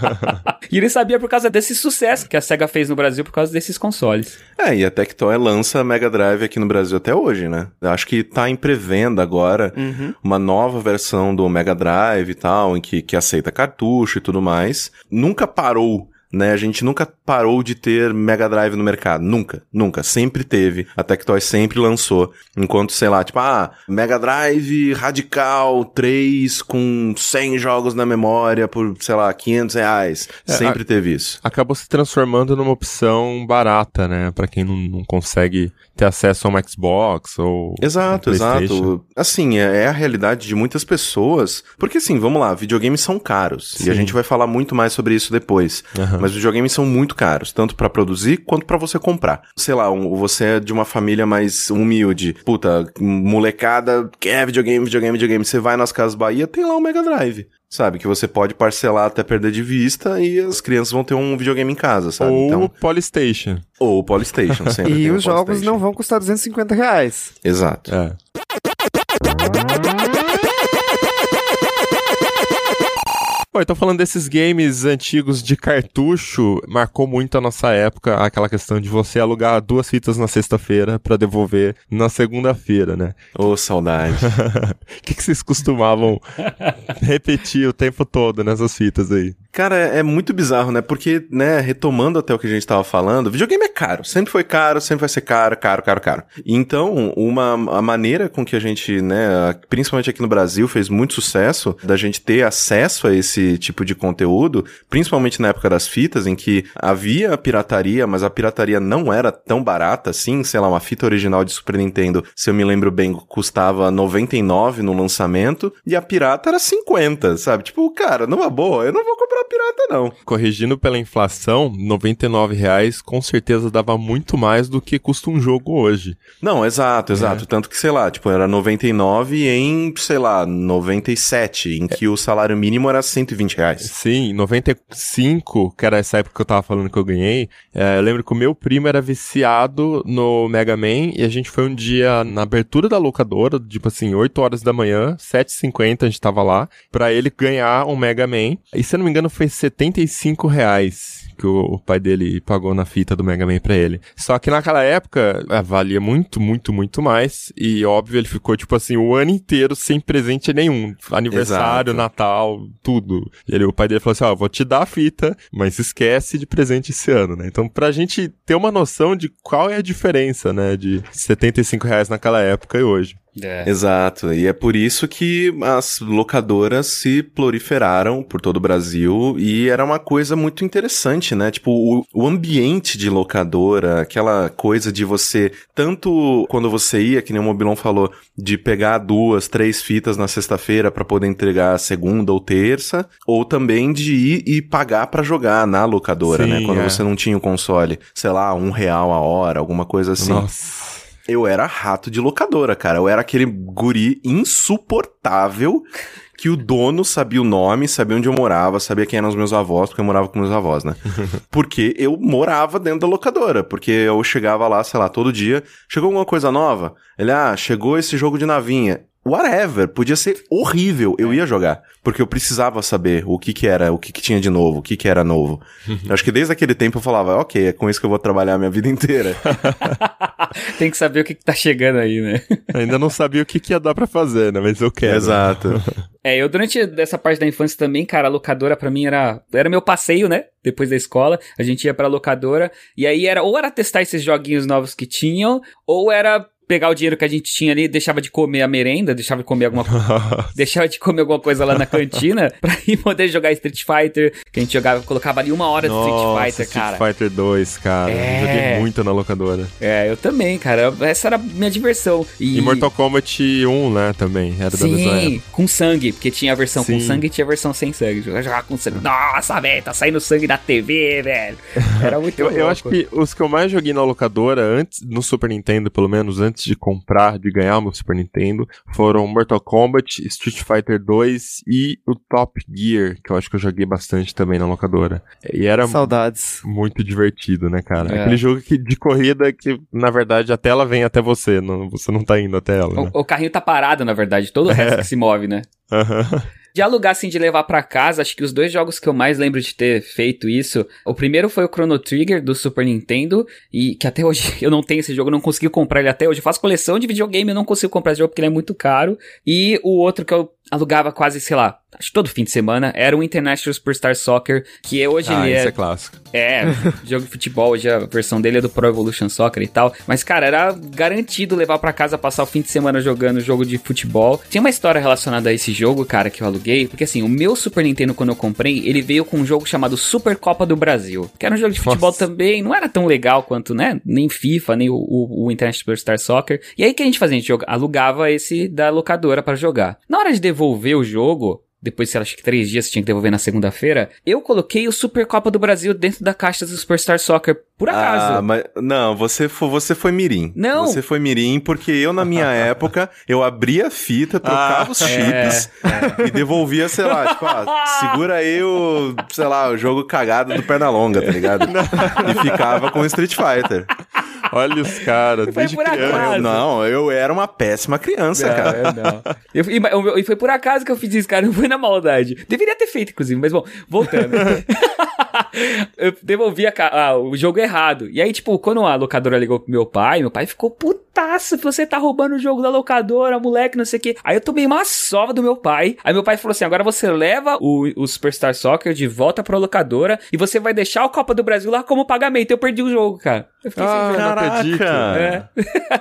e ele sabia por causa desse sucesso que a SEGA fez no Brasil por causa desses consoles. É, e a Tectoy lança Mega Drive aqui no Brasil até hoje, né? Acho que tá em pré-venda agora uma nova versão do Mega Drive e tal, em que, que aceita cartucho e tudo mais. Nunca parou. Né, a gente nunca parou de ter Mega Drive no mercado. Nunca, nunca. Sempre teve. A Tectoy sempre lançou. Enquanto, sei lá, tipo, ah, Mega Drive Radical 3 com 100 jogos na memória por, sei lá, 500 reais. É, sempre teve isso. Acabou se transformando numa opção barata, né? Pra quem não, não consegue ter acesso a um Xbox ou. Exato, exato. Assim, é, é a realidade de muitas pessoas. Porque assim, vamos lá, videogames são caros. E Sim. a gente vai falar muito mais sobre isso depois. Aham. Mas videogames são muito caros, tanto pra produzir quanto pra você comprar. Sei lá, um- você é de uma família mais humilde. Puta, molecada quer videogame, videogame, videogame. Você vai nas Casas Bahia, tem lá o Mega Drive. Sabe, que você pode parcelar até perder de vista e as crianças vão ter um videogame em casa, sabe? Ou Então, Polystation. ou o Polystation, sempre E o os jogos não vão custar 250 reais. Exato. É. Bom, então falando desses games antigos de cartucho, marcou muito a nossa época aquela questão de você alugar duas fitas na sexta-feira pra devolver na segunda-feira, né? Ô, saudade. O que, que vocês costumavam repetir o tempo todo nessas fitas aí? Cara, é é muito bizarro, né? Porque, né, retomando até o que a gente tava falando, videogame é caro. Sempre foi caro, sempre vai ser caro, caro, caro, caro. Então, uma a maneira com que a gente, né, principalmente aqui no Brasil, fez muito sucesso da gente ter acesso a esse tipo de conteúdo, principalmente na época das fitas, em que havia pirataria, mas a pirataria não era tão barata assim. Sei lá, uma fita original de Super Nintendo, se eu me lembro bem, custava 99 no lançamento, e a pirata era 50, sabe? Tipo, cara, numa boa, eu não vou comprar pirata, não. Corrigindo pela inflação, 99 reais com certeza dava muito mais do que custa um jogo hoje. Não, exato, exato. Tanto que, sei lá, tipo, era 99 em, sei lá, 97, em que o salário mínimo era 120 reais. Sim, 95, que era essa época que eu tava falando que eu ganhei, é, eu lembro que o meu primo era viciado no Mega Man e a gente foi um dia na abertura da locadora, tipo assim, 8 horas da manhã, 7h50 a gente tava lá, pra ele ganhar um Mega Man. E se eu não me engano foi 75 reais que o, o pai dele pagou na fita do Mega Man pra ele. Só que naquela época é, valia muito, muito, muito mais. E óbvio, ele ficou, tipo assim, o ano inteiro sem presente nenhum. Aniversário, Exato. Natal, tudo. E ele, o pai dele falou assim: ó, vou te dar a fita, mas esquece de presente esse ano, né? Então, pra gente ter uma noção de qual é a diferença, né? De 75 reais naquela época e hoje. É. Exato, e é por isso que as locadoras se proliferaram por todo o Brasil e era uma coisa muito interessante, né? Tipo, o, o ambiente de locadora, aquela coisa de você, tanto quando você ia, que nem o Mobilon falou, de pegar duas, três fitas na sexta-feira pra poder entregar segunda ou terça, ou também de ir e pagar pra jogar na locadora, Sim, né? Quando é. você não tinha o console, sei lá, um real a hora, alguma coisa assim. Nossa. Eu era rato de locadora, cara. Eu era aquele guri insuportável que o dono sabia o nome, sabia onde eu morava, sabia quem eram os meus avós, porque eu morava com meus avós, né? porque eu morava dentro da locadora, porque eu chegava lá, sei lá, todo dia. Chegou alguma coisa nova? Ele, ah, chegou esse jogo de navinha. Whatever, podia ser horrível, eu ia jogar, porque eu precisava saber o que que era, o que que tinha de novo, o que que era novo. Acho que desde aquele tempo eu falava, ok, é com isso que eu vou trabalhar a minha vida inteira. Tem que saber o que, que tá chegando aí, né? Ainda não sabia o que, que ia dar pra fazer, né? Mas eu quero. Exato. É, eu durante essa parte da infância também, cara, a locadora pra mim era era meu passeio, né? Depois da escola, a gente ia pra locadora e aí era ou era testar esses joguinhos novos que tinham, ou era pegar o dinheiro que a gente tinha ali, deixava de comer a merenda, deixava de comer alguma coisa, deixava de comer alguma coisa lá na cantina pra ir poder jogar Street Fighter, que a gente jogava, colocava ali uma hora de Street Nossa, Fighter, cara. Street Fighter 2, cara. É. Joguei muito na locadora. É, eu também, cara. Essa era a minha diversão. E, E Mortal Kombat 1, né, também. Era da mesma Sim, época. com sangue, porque tinha a versão com Sim. sangue e tinha a versão sem sangue. Jogar jogar com sangue. Nossa, velho, tá saindo sangue da TV, velho. Era muito Eu, eu louco. acho que os que eu mais joguei na locadora, antes, no Super Nintendo, pelo menos, antes de comprar, de ganhar o meu Super Nintendo, foram Mortal Kombat, Street Fighter 2 e o Top Gear, que eu acho que eu joguei bastante também na locadora. E era Saudades. muito divertido, né, cara? É. Aquele jogo que, de corrida que, na verdade, a tela vem até você, não, você não tá indo até ela, né? O, o carrinho tá parado, na verdade. Todo o resto que se move, né? Aham. De alugar, assim, de levar pra casa, acho que os dois jogos que eu mais lembro de ter feito isso. O primeiro foi o Chrono Trigger do Super Nintendo, e que até hoje eu não tenho esse jogo, não consegui comprar ele até hoje. Eu faço coleção de videogame, eu não consigo comprar esse jogo porque ele é muito caro. E o outro que eu alugava quase, sei lá, acho que todo fim de semana, era o International Superstar Soccer, que hoje Ah, ele é é clássico. é, jogo de futebol, hoje a versão dele é do Pro Evolution Soccer e tal. Mas, cara, era garantido levar pra casa, passar o fim de semana jogando jogo de futebol. Tinha uma história relacionada a esse jogo, cara, que eu aluguei. Porque, assim, o meu Super Nintendo, quando eu comprei, ele veio com um jogo chamado Super Copa do Brasil. Que era um jogo de futebol Nossa. também. Não era tão legal quanto, né? Nem FIFA, nem o, o, o International Superstar Soccer. E aí, o que a gente fazia? A gente alugava esse da locadora pra jogar. Na hora de devolver o jogo, depois, sei lá, acho que três dias tinha que devolver na segunda-feira, eu coloquei o Super Copa do Brasil dentro da caixa do Superstar Soccer, por acaso. Ah, mas não, você foi, você foi mirim. Não. Você foi mirim porque eu na minha época eu abria a fita, trocava Ah, os chips e devolvia, sei lá, tipo, ah, segura aí o, sei lá, o jogo cagado do Pernalonga, tá ligado? e ficava com o Street Fighter. Olha os caras, Foi por criança. acaso. Não, eu era uma péssima criança, cara. É, não. Eu- e, e foi por acaso que eu fiz isso, cara. Não foi na maldade. Deveria ter feito, inclusive, mas bom, voltando. eu devolvi a ca- ah, o jogo errado. E aí, tipo, quando a locadora ligou pro meu pai, meu pai ficou putaço. Você tá roubando o jogo da locadora, moleque, não sei o quê. Aí eu tomei uma sova do meu pai. Aí meu pai falou assim: agora você leva o, o Superstar Soccer de volta pra locadora e você vai deixar o Copa do Brasil lá como pagamento. Eu perdi o jogo, cara. Eu fiquei sem Ah, jogo. não acredito. É.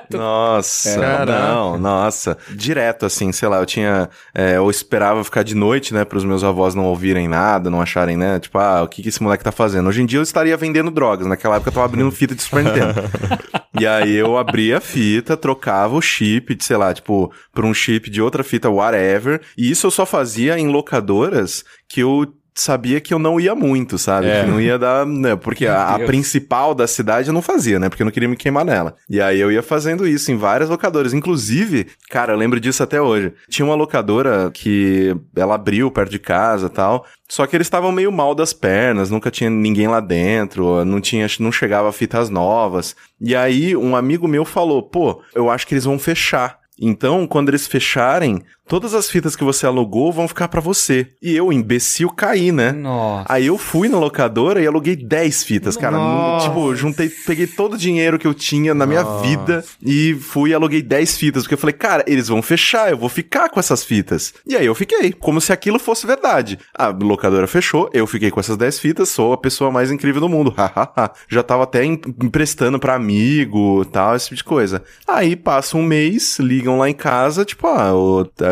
Nossa, Caraca. não, nossa. Direto, assim, sei lá, eu tinha. é, eu esperava ficar de noite, né, pros meus avós não ouvirem nada, não acharem, né, tipo, ah, o que, que esse moleque tá fazendo? Hoje em dia eu estaria vendendo drogas, naquela época eu tava abrindo fita de Super Nintendo. e aí eu abria a fita, trocava o chip, de, sei lá, tipo, por um chip de outra fita, whatever. E isso eu só fazia em locadoras que eu sabia que eu não ia muito, sabe? É. Que não ia dar, né? Porque a, a principal da cidade eu não fazia, né? Porque eu não queria me queimar nela. E aí eu ia fazendo isso em várias locadoras. Inclusive, cara, eu lembro disso até hoje. Tinha uma locadora que ela abriu perto de casa e tal. Só que eles estavam meio mal das pernas, nunca tinha ninguém lá dentro, não tinha, não chegava fitas novas. E aí um amigo meu falou: "Pô, eu acho que eles vão fechar. Então, quando eles fecharem, todas as fitas que você alugou vão ficar pra você". E eu, imbecil, caí, né? Nossa. Aí eu fui na locadora e aluguei 10 fitas, cara. Nossa. Tipo, juntei, peguei todo o dinheiro que eu tinha na minha Nossa. vida e fui e aluguei 10 fitas. Porque eu falei, cara, eles vão fechar, eu vou ficar com essas fitas. E aí eu fiquei, como se aquilo fosse verdade. A locadora fechou, eu fiquei com essas 10 fitas, sou a pessoa mais incrível do mundo. Já tava até em- emprestando pra amigo tal, esse tipo de coisa. Aí passa um mês, ligam lá em casa, tipo, ah,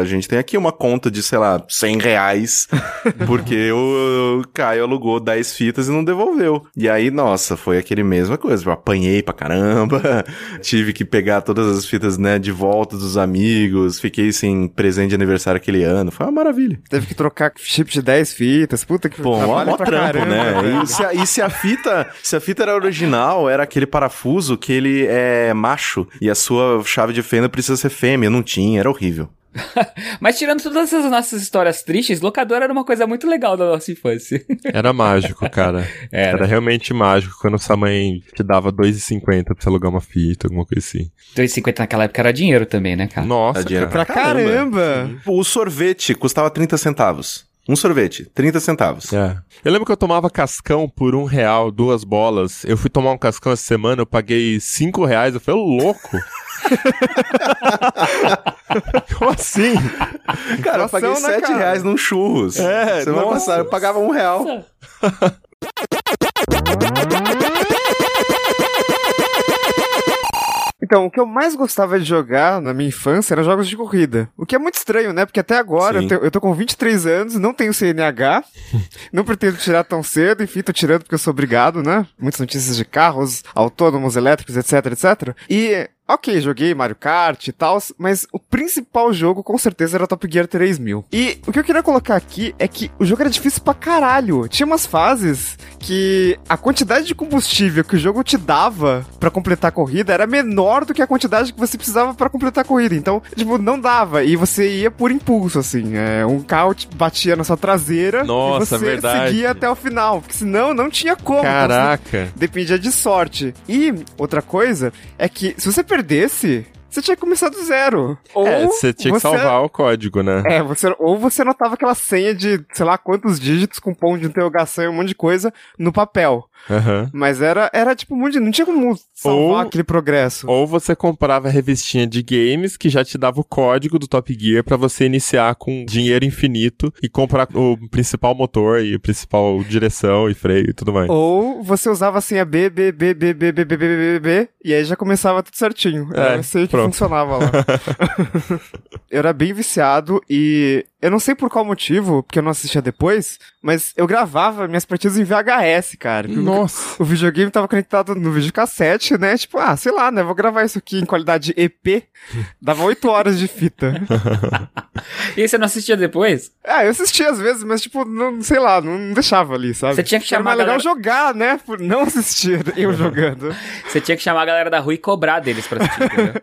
gente tem aqui uma conta de, sei lá, 100 reais, porque o Caio alugou 10 fitas e não devolveu. E aí, nossa, foi aquele mesma coisa, eu apanhei pra caramba, tive que pegar todas as fitas, né, de volta dos amigos, fiquei sem presente de aniversário aquele ano, foi uma maravilha. Teve que trocar chip de 10 fitas. Puta que Pô, mó, mó trampo, caramba, né? E se, a, e se a fita, se a fita era original, era aquele parafuso que ele é macho e a sua chave de fenda precisa ser fêmea, não tinha, era horrível. Mas tirando todas essas nossas histórias tristes, locadora era uma coisa muito legal da nossa infância. Era mágico, cara. Era. Era realmente mágico quando sua mãe te dava 2,50 pra você alugar uma fita, alguma coisa assim. 2,50 naquela época era dinheiro também, né, cara? Nossa, Dá dinheiro cara. Pra caramba! O sorvete custava 30 centavos. Um sorvete, 30 centavos. É. Eu lembro que eu tomava cascão por um real, duas bolas. Eu fui tomar um cascão essa semana, eu paguei cinco reais. Eu falei, louco! Como assim? Cara, eu paguei né, 7 cara? reais num churros. É, Semana nossa. passada eu pagava um real. Então, o que eu mais gostava de jogar na minha infância eram jogos de corrida. O que é muito estranho, né? Porque até agora eu, tenho- eu tô com 23 anos, não tenho CNH, não pretendo tirar tão cedo, enfim, tô tirando porque eu sou obrigado, né? Muitas notícias de carros autônomos, elétricos, etc, etc. E, ok, joguei Mario Kart e tal, mas o principal jogo com certeza era Top Gear 3000. E o que eu queria colocar aqui é que o jogo era difícil pra caralho. Tinha umas fases que a quantidade de combustível que o jogo te dava pra completar a corrida era menor do que a quantidade que você precisava pra completar a corrida. Então, tipo, não dava. E você ia por impulso, assim. É, um carro batia na sua traseira Nossa, e você verdade. seguia até o final. Porque senão não tinha como. Então, Caraca. Dependia de sorte. E outra coisa é que se você perdesse, você tinha que começar do zero. Ou É, você tinha que salvar o código, né? É, você, ou você anotava aquela senha de, sei lá, quantos dígitos com ponto de interrogação e um monte de coisa no papel. Aham. Mas era, era tipo muito. Não tinha como salvar Ou- aquele progresso. Ou você comprava a revistinha de games que já te dava o código do Top Gear pra você iniciar com dinheiro infinito e comprar o principal motor e o principal direção e freio e tudo mais. Ou você usava a senha B, B, B, B, B, B, B, B, B, B, B, e aí já começava tudo certinho. É, Era assim que pronto. funcionava lá. eu era bem viciado e eu não sei por qual motivo, porque eu não assistia depois, mas eu gravava minhas partidas em VHS, cara. Nossa. O videogame tava conectado no videocassete, né? Tipo, ah, sei lá, né? Vou gravar isso aqui em qualidade EP. Dava 8 horas de fita. E você não assistia depois? Ah, eu assistia às vezes, mas tipo, não, sei lá, não deixava ali, sabe? Você tinha que Era chamar mais a legal galera- jogar, né? Por não assistir eu jogando. Você tinha que chamar a galera da rua e cobrar deles pra assistir, entendeu?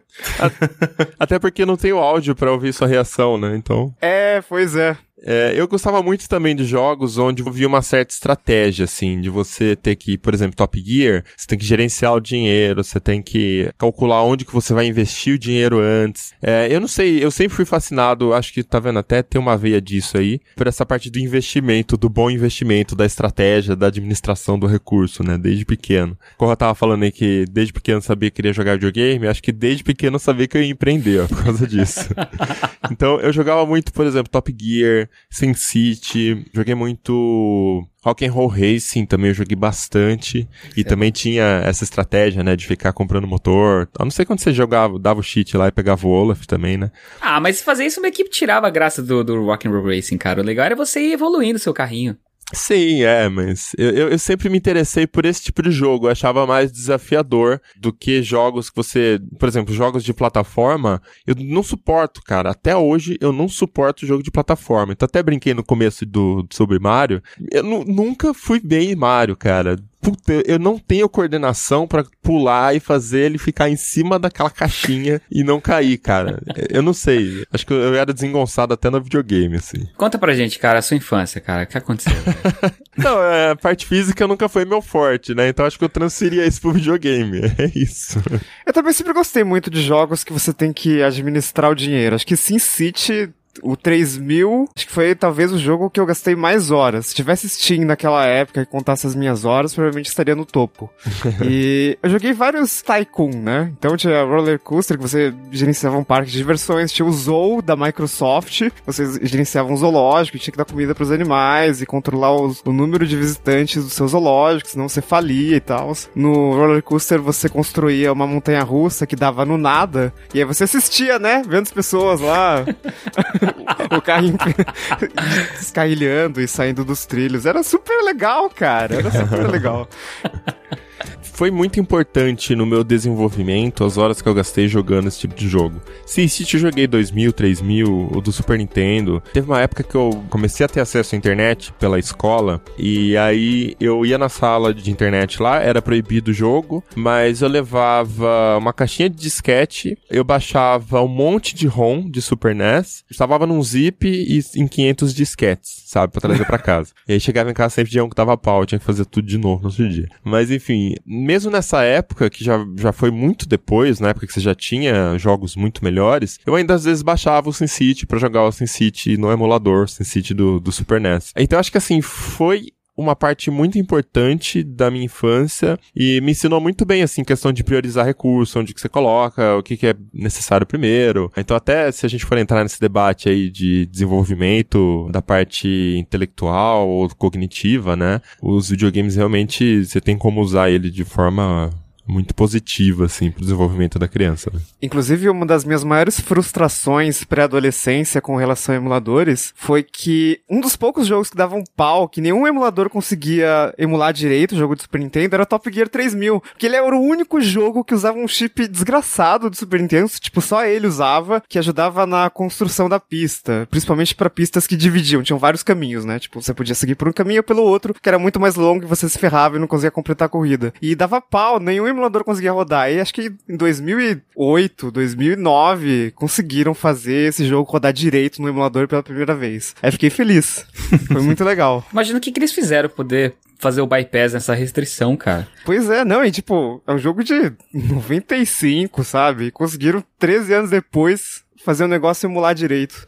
Até porque não tem o áudio pra ouvir sua reação, né? Então. É, pois é. É, eu gostava muito também de jogos onde havia uma certa estratégia, assim, de você ter que, por exemplo, Top Gear, você tem que gerenciar o dinheiro, você tem que calcular onde que você vai investir o dinheiro antes. É, eu não sei, eu sempre fui fascinado, acho que tá vendo até tem uma veia disso aí, por essa parte do investimento, do bom investimento, da estratégia, da administração do recurso, né, desde pequeno. Como eu tava falando aí que desde pequeno eu sabia que queria jogar videogame, acho que desde pequeno eu sabia que eu ia empreender, ó, por causa disso. Então, eu jogava muito, por exemplo, Top Gear, Sin City, joguei muito Rock and Roll Racing também eu joguei bastante. E também tinha essa estratégia, né, de ficar comprando motor. A não ser quando você jogava, dava o cheat lá e pegava o Olaf também, né? Ah, mas fazer isso meio que tirava a graça do, do Rock'n'Roll Racing, cara. O legal era você ir evoluindo o seu carrinho. Sim, é, mas eu, eu, sempre me interessei por esse tipo de jogo. Eu achava mais desafiador do que jogos que você. Por exemplo, jogos de plataforma. Eu não suporto, cara. Até hoje eu não suporto jogo de plataforma. Então até brinquei no começo do, sobre Mario. Eu nu- nunca fui bem em Mario, cara. Puta, eu não tenho coordenação pra pular e fazer ele ficar em cima daquela caixinha e não cair, cara. Eu não sei. Acho que eu era desengonçado até no videogame, assim. Conta pra gente, cara, a sua infância, cara. O que aconteceu? Não, é, a parte física nunca foi meu forte, né? Então acho que eu transferia isso pro videogame. É isso. Eu também sempre gostei muito de jogos que você tem que administrar o dinheiro. Acho que Sin City, o 3000, acho que foi talvez o jogo que eu gastei mais horas. Se tivesse Steam naquela época e contasse as minhas horas, provavelmente estaria no topo. e eu joguei vários Tycoon, né? Então tinha Roller Coaster, que você gerenciava um parque de diversões, tinha o Zoo da Microsoft, você gerenciava um zoológico, tinha que dar comida pros animais e controlar os- o número de visitantes do seu zoológico, senão você falia e tal. No Roller Coaster você construía uma montanha russa que dava no nada, e aí você assistia, né? Vendo as pessoas lá, o carrinho descarrilhando e saindo dos trilhos. Era super legal, cara. Era super legal. Foi muito importante no meu desenvolvimento as horas que eu gastei jogando esse tipo de jogo. SimCity eu joguei 2000, 3000, o do Super Nintendo. Teve uma época que eu comecei a ter acesso à internet pela escola e aí eu ia na sala de internet lá, era proibido o jogo, mas eu levava uma caixinha de disquete, eu baixava um monte de ROM de Super NES, salvava num zip e em 500 disquetes, sabe, pra trazer pra casa. e aí chegava em casa sempre de um que tava pau, tinha que fazer tudo de novo no outro dia. Mas enfim, mesmo nessa época, que já, já foi muito depois, na época que você já tinha jogos muito melhores, eu ainda às vezes baixava o SimCity para jogar o SimCity no emulador, SimCity do, do Super NES. Então acho que assim, foi uma parte muito importante da minha infância e me ensinou muito bem, assim, questão de priorizar recursos, onde que você coloca, o que, que é necessário primeiro. Então, até se a gente for entrar nesse debate aí de desenvolvimento da parte intelectual ou cognitiva, né, os videogames realmente você tem como usar ele de forma muito positiva, assim, pro desenvolvimento da criança. Né? Inclusive, uma das minhas maiores frustrações pré-adolescência com relação a emuladores foi que um dos poucos jogos que davam pau, que nenhum emulador conseguia emular direito, o jogo do Super Nintendo, era Top Gear 3000. Porque ele era o único jogo que usava um chip desgraçado do Super Nintendo, tipo, só ele usava, que ajudava na construção da pista. Principalmente para pistas que dividiam, tinham vários caminhos, né? Tipo, você podia seguir por um caminho ou pelo outro, que era muito mais longo e você se ferrava e não conseguia completar a corrida. E dava pau, nenhum emulador conseguia rodar. E acho que em 2008, 2009, conseguiram fazer esse jogo rodar direito no emulador pela primeira vez. Aí fiquei feliz. Foi muito legal. Imagina o que, que eles fizeram poder fazer o bypass nessa restrição, cara. Pois é, não, e tipo, é um jogo de 95, sabe? Conseguiram 13 anos depois fazer o negócio emular direito.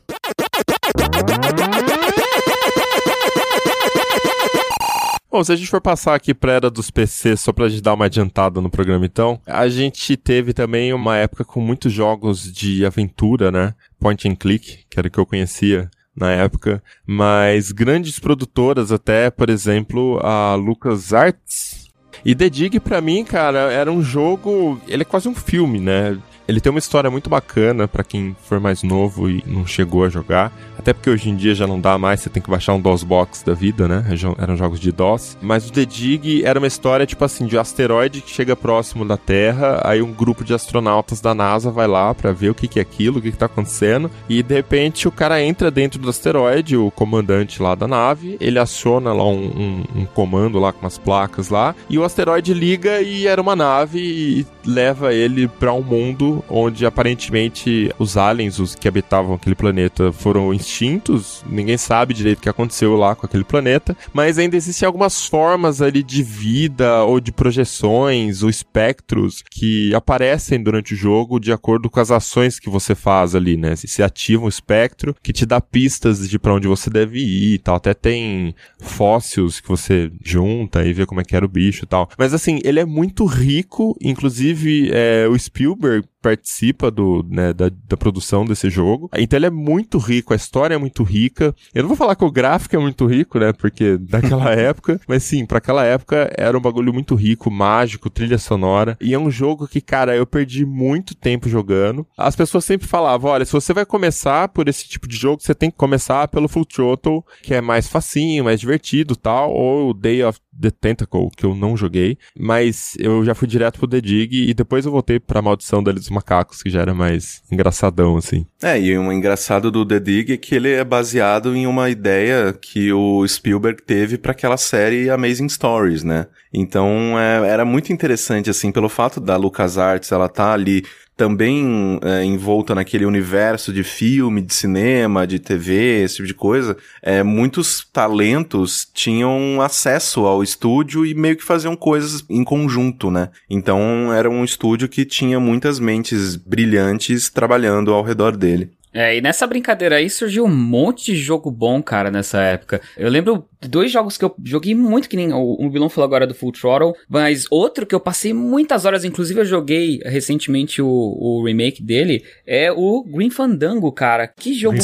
Bom, se a gente for passar aqui pra era dos PCs, só pra gente dar uma adiantada no programa então, a gente teve também uma época com muitos jogos de aventura, né? Point and click, que era o que eu conhecia na época, mas grandes produtoras até, por exemplo, a LucasArts. E The Dig, pra mim, cara, era um jogo. Ele é quase um filme, né? Ele tem uma história muito bacana para quem for mais novo e não chegou a jogar. Até porque hoje em dia já não dá mais, você tem que baixar um DOSBox da vida, né? Eram jogos de DOS. Mas o The Dig era uma história, tipo assim, de um asteroide que chega próximo da Terra, aí um grupo de astronautas da NASA vai lá para ver o que, que é aquilo, o que, que tá acontecendo. E de repente o cara entra dentro do asteroide, o comandante lá da nave, ele aciona lá um, um, um comando lá com umas placas lá, e o asteroide liga e era uma nave e leva ele para um mundo onde aparentemente os aliens, os que habitavam aquele planeta, foram extintos. Ninguém sabe direito o que aconteceu lá com aquele planeta, mas ainda existem algumas formas ali de vida ou de projeções ou espectros que aparecem durante o jogo de acordo com as ações que você faz ali, né? Se ativa um espectro que te dá pistas de para onde você deve ir e tal. Até tem fósseis que você junta e vê como é que era o bicho e tal. Mas assim, ele é muito rico, inclusive é, o Spielberg participa do, né, da, da, produção desse jogo. Então ele é muito rico, a história é muito rica. Eu não vou falar que o gráfico é muito rico, né? Porque daquela época, mas sim, para aquela época era um bagulho muito rico, mágico, trilha sonora. E é um jogo que, cara, eu perdi muito tempo jogando. As pessoas sempre falavam: olha, se você vai começar por esse tipo de jogo, você tem que começar pelo Full Throttle, que é mais facinho, mais divertido tal, ou o Day of The Tentacle, que eu não joguei, mas eu já fui direto pro The Dig e depois eu voltei pra Maldição da dos Macacos, que já era mais engraçadão, assim. É, e o engraçado do The Dig é que ele é baseado em uma ideia que o Spielberg teve para aquela série Amazing Stories, né? Então é, era muito interessante, assim, pelo fato da LucasArts, ela tá ali também é, envolta naquele universo de filme, de cinema, de TV, esse tipo de coisa, é, muitos talentos tinham acesso ao estúdio e meio que faziam coisas em conjunto, né? Então era um estúdio que tinha muitas mentes brilhantes trabalhando ao redor dele. É, e nessa brincadeira aí surgiu um monte de jogo bom, cara, nessa época. Eu lembro dois jogos que eu joguei muito, que nem o, o Bilon falou agora do Full Throttle, mas outro que eu passei muitas horas, inclusive eu joguei recentemente o, o remake dele, é o Green Fandango, cara. Que jogo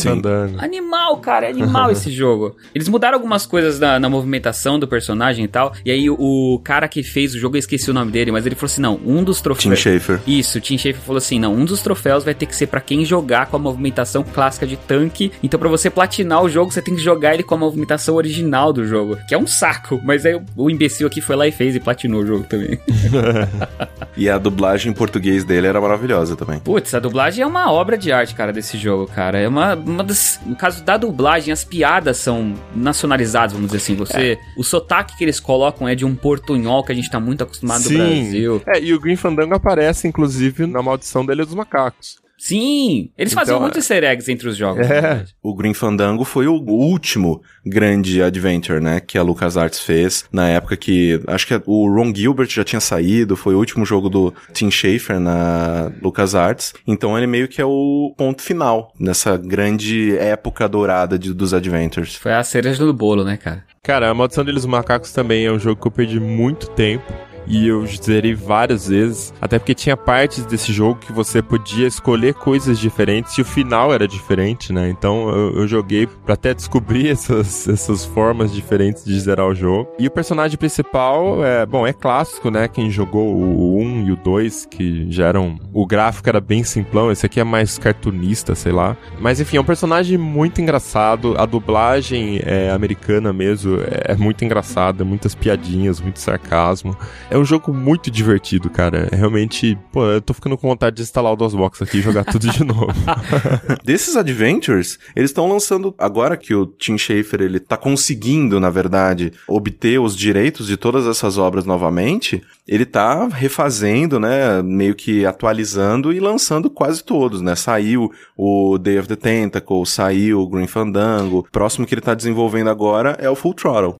animal, cara, é animal esse jogo. Eles mudaram algumas coisas na, na, movimentação do personagem e tal, e aí o, o, cara que fez o jogo, eu esqueci o nome dele, mas ele falou assim, não, um dos troféus... Tim Schafer. Isso, Tim Schafer falou assim, não, um dos troféus vai ter que ser para quem jogar com a movimentação clássica de tanque, então para você platinar o jogo, você tem que jogar ele com a movimentação original do jogo, que é um saco. Mas aí o imbecil aqui foi lá e fez e platinou o jogo também. E a dublagem em português dele era maravilhosa também. Putz, a dublagem é uma obra de arte, cara, desse jogo, cara. É uma, uma das. No caso da dublagem, as piadas são nacionalizadas, vamos dizer assim. Você. O sotaque que eles colocam é de um portunhol que a gente tá muito acostumado no Brasil. É, e o Green Fandango aparece, inclusive, na maldição dele dos macacos. Sim! Eles faziam Então, muito easter eggs entre os jogos. É. O Green Fandango foi o último grande adventure, né, que a LucasArts fez na época que acho que o Ron Gilbert já tinha saído, foi o último jogo do Tim Schafer na LucasArts. Então ele meio que é o ponto final nessa grande época dourada de- dos adventures. Foi a cereja do bolo, né, cara? Cara, a Maldição deles Macacos também é um jogo que eu perdi muito tempo. E eu zerei várias vezes, até porque tinha partes desse jogo que você podia escolher coisas diferentes e o final era diferente, né? Então eu, eu joguei pra até descobrir essas, essas formas diferentes de zerar o jogo. E o personagem principal, é, bom, é clássico, né? Quem jogou o 1 e o 2, que já eram. O gráfico era bem simplão, esse aqui é mais cartunista, sei lá. Mas enfim, é um personagem muito engraçado, a dublagem é americana mesmo, é muito engraçada, muitas piadinhas, muito sarcasmo. É um jogo muito divertido, cara. É realmente, pô, eu tô ficando com vontade de instalar o DOSBox aqui e jogar tudo de novo. Desses adventures, eles estão lançando agora que o Tim Schafer ele tá conseguindo, na verdade, obter os direitos de todas essas obras novamente, ele tá refazendo, né, meio que atualizando e lançando quase todos, né? Saiu o Day of the Tentacle, saiu o Green Fandango. O próximo que ele tá desenvolvendo agora é o Full Throttle.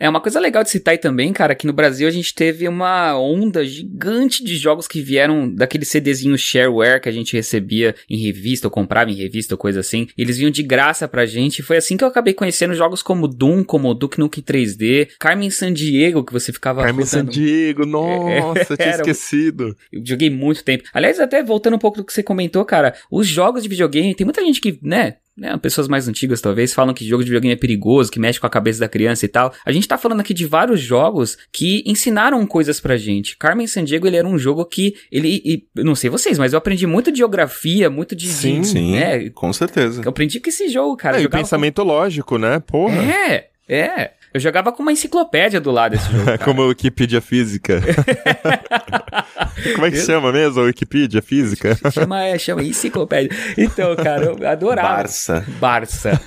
É uma coisa legal de citar aí também, cara, que no Brasil a gente teve uma onda gigante de jogos que vieram daquele CDzinho shareware que a gente recebia em revista, ou comprava em revista, ou coisa assim. Eles vinham de graça pra gente. E foi assim que eu acabei conhecendo jogos como Doom, como Duke Nukem 3D, Carmen Sandiego, que você ficava Carmen rodando- Sandiego, nossa, eu tinha esquecido. Eu joguei muito tempo. Aliás, até voltando um pouco do que você comentou, cara, os jogos de videogame, tem muita gente que, né, né, pessoas mais antigas talvez falam que jogo de videogame é perigoso, que mexe com a cabeça da criança e tal. A gente tá falando aqui de vários jogos que ensinaram coisas pra gente. Carmen Sandiego, ele era um jogo que ele, e, não sei vocês, mas eu aprendi muito de geografia, muito de, Sim, de- Sim, né, com certeza. eu aprendi com esse jogo, cara. É, e o pensamento lógico, né? com- Porra. É, é. Eu jogava com uma enciclopédia do lado desse jogo. Como a Wikipedia Física. Como é que chama mesmo a Wikipedia Física? Chama, é, chama enciclopédia. Então, cara, eu adorava. Barça. Barça.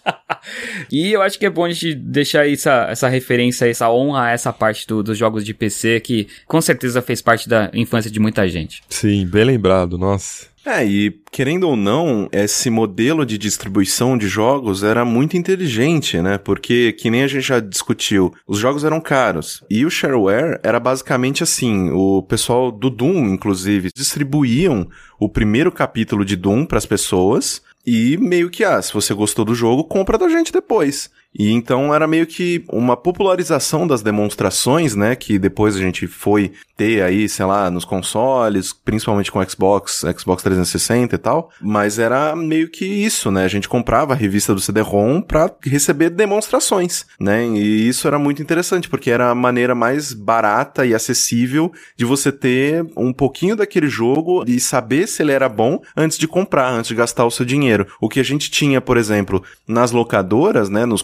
e eu acho que é bom a gente deixar essa, essa referência, essa honra a essa parte do- dos jogos de PC que com certeza fez parte da infância de muita gente. Sim, bem lembrado, nossa. É, e querendo ou não, esse modelo de distribuição de jogos era muito inteligente, né? Porque, que nem a gente já discutiu, os jogos eram caros. E o shareware era basicamente assim: o pessoal do Doom, inclusive, distribuíam o primeiro capítulo de Doom para as pessoas. E meio que, ah, se você gostou do jogo, compra da gente depois. E então era meio que uma popularização das demonstrações, né? Que depois a gente foi ter aí, sei lá, nos consoles, principalmente com Xbox, Xbox 360 e tal. Mas era meio que isso, né? A gente comprava a revista do CD-ROM pra receber demonstrações, né? E isso era muito interessante, porque era a maneira mais barata e acessível de você ter um pouquinho daquele jogo e saber se ele era bom antes de comprar, antes de gastar o seu dinheiro. O que a gente tinha, por exemplo, nas locadoras, né, nos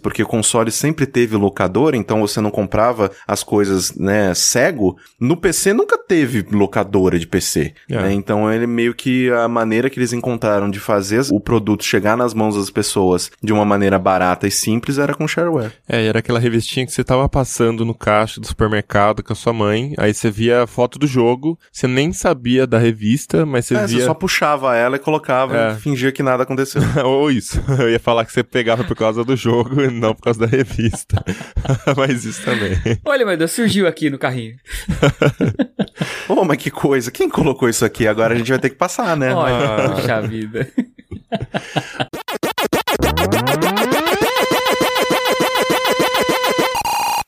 porque o console sempre teve locadora, então você não comprava as coisas, né, cego. No PC nunca teve locadora de PC, É. né? Então ele meio que a maneira que eles encontraram de fazer o produto chegar nas mãos das pessoas de uma maneira barata e simples era com shareware. É, era aquela revistinha que você tava passando no caixa do supermercado com a sua mãe, aí você via a foto do jogo, você nem sabia da revista, mas você É, via... você só puxava ela e colocava É. e fingia que nada aconteceu. Ou isso, eu ia falar que você pegava por causa do jogo e não por causa da revista. mas isso também. Olha, meu Deus, surgiu aqui no carrinho. Ô, mas que coisa, quem colocou isso aqui? Agora a gente vai ter que passar, né? Olha, puxa vida.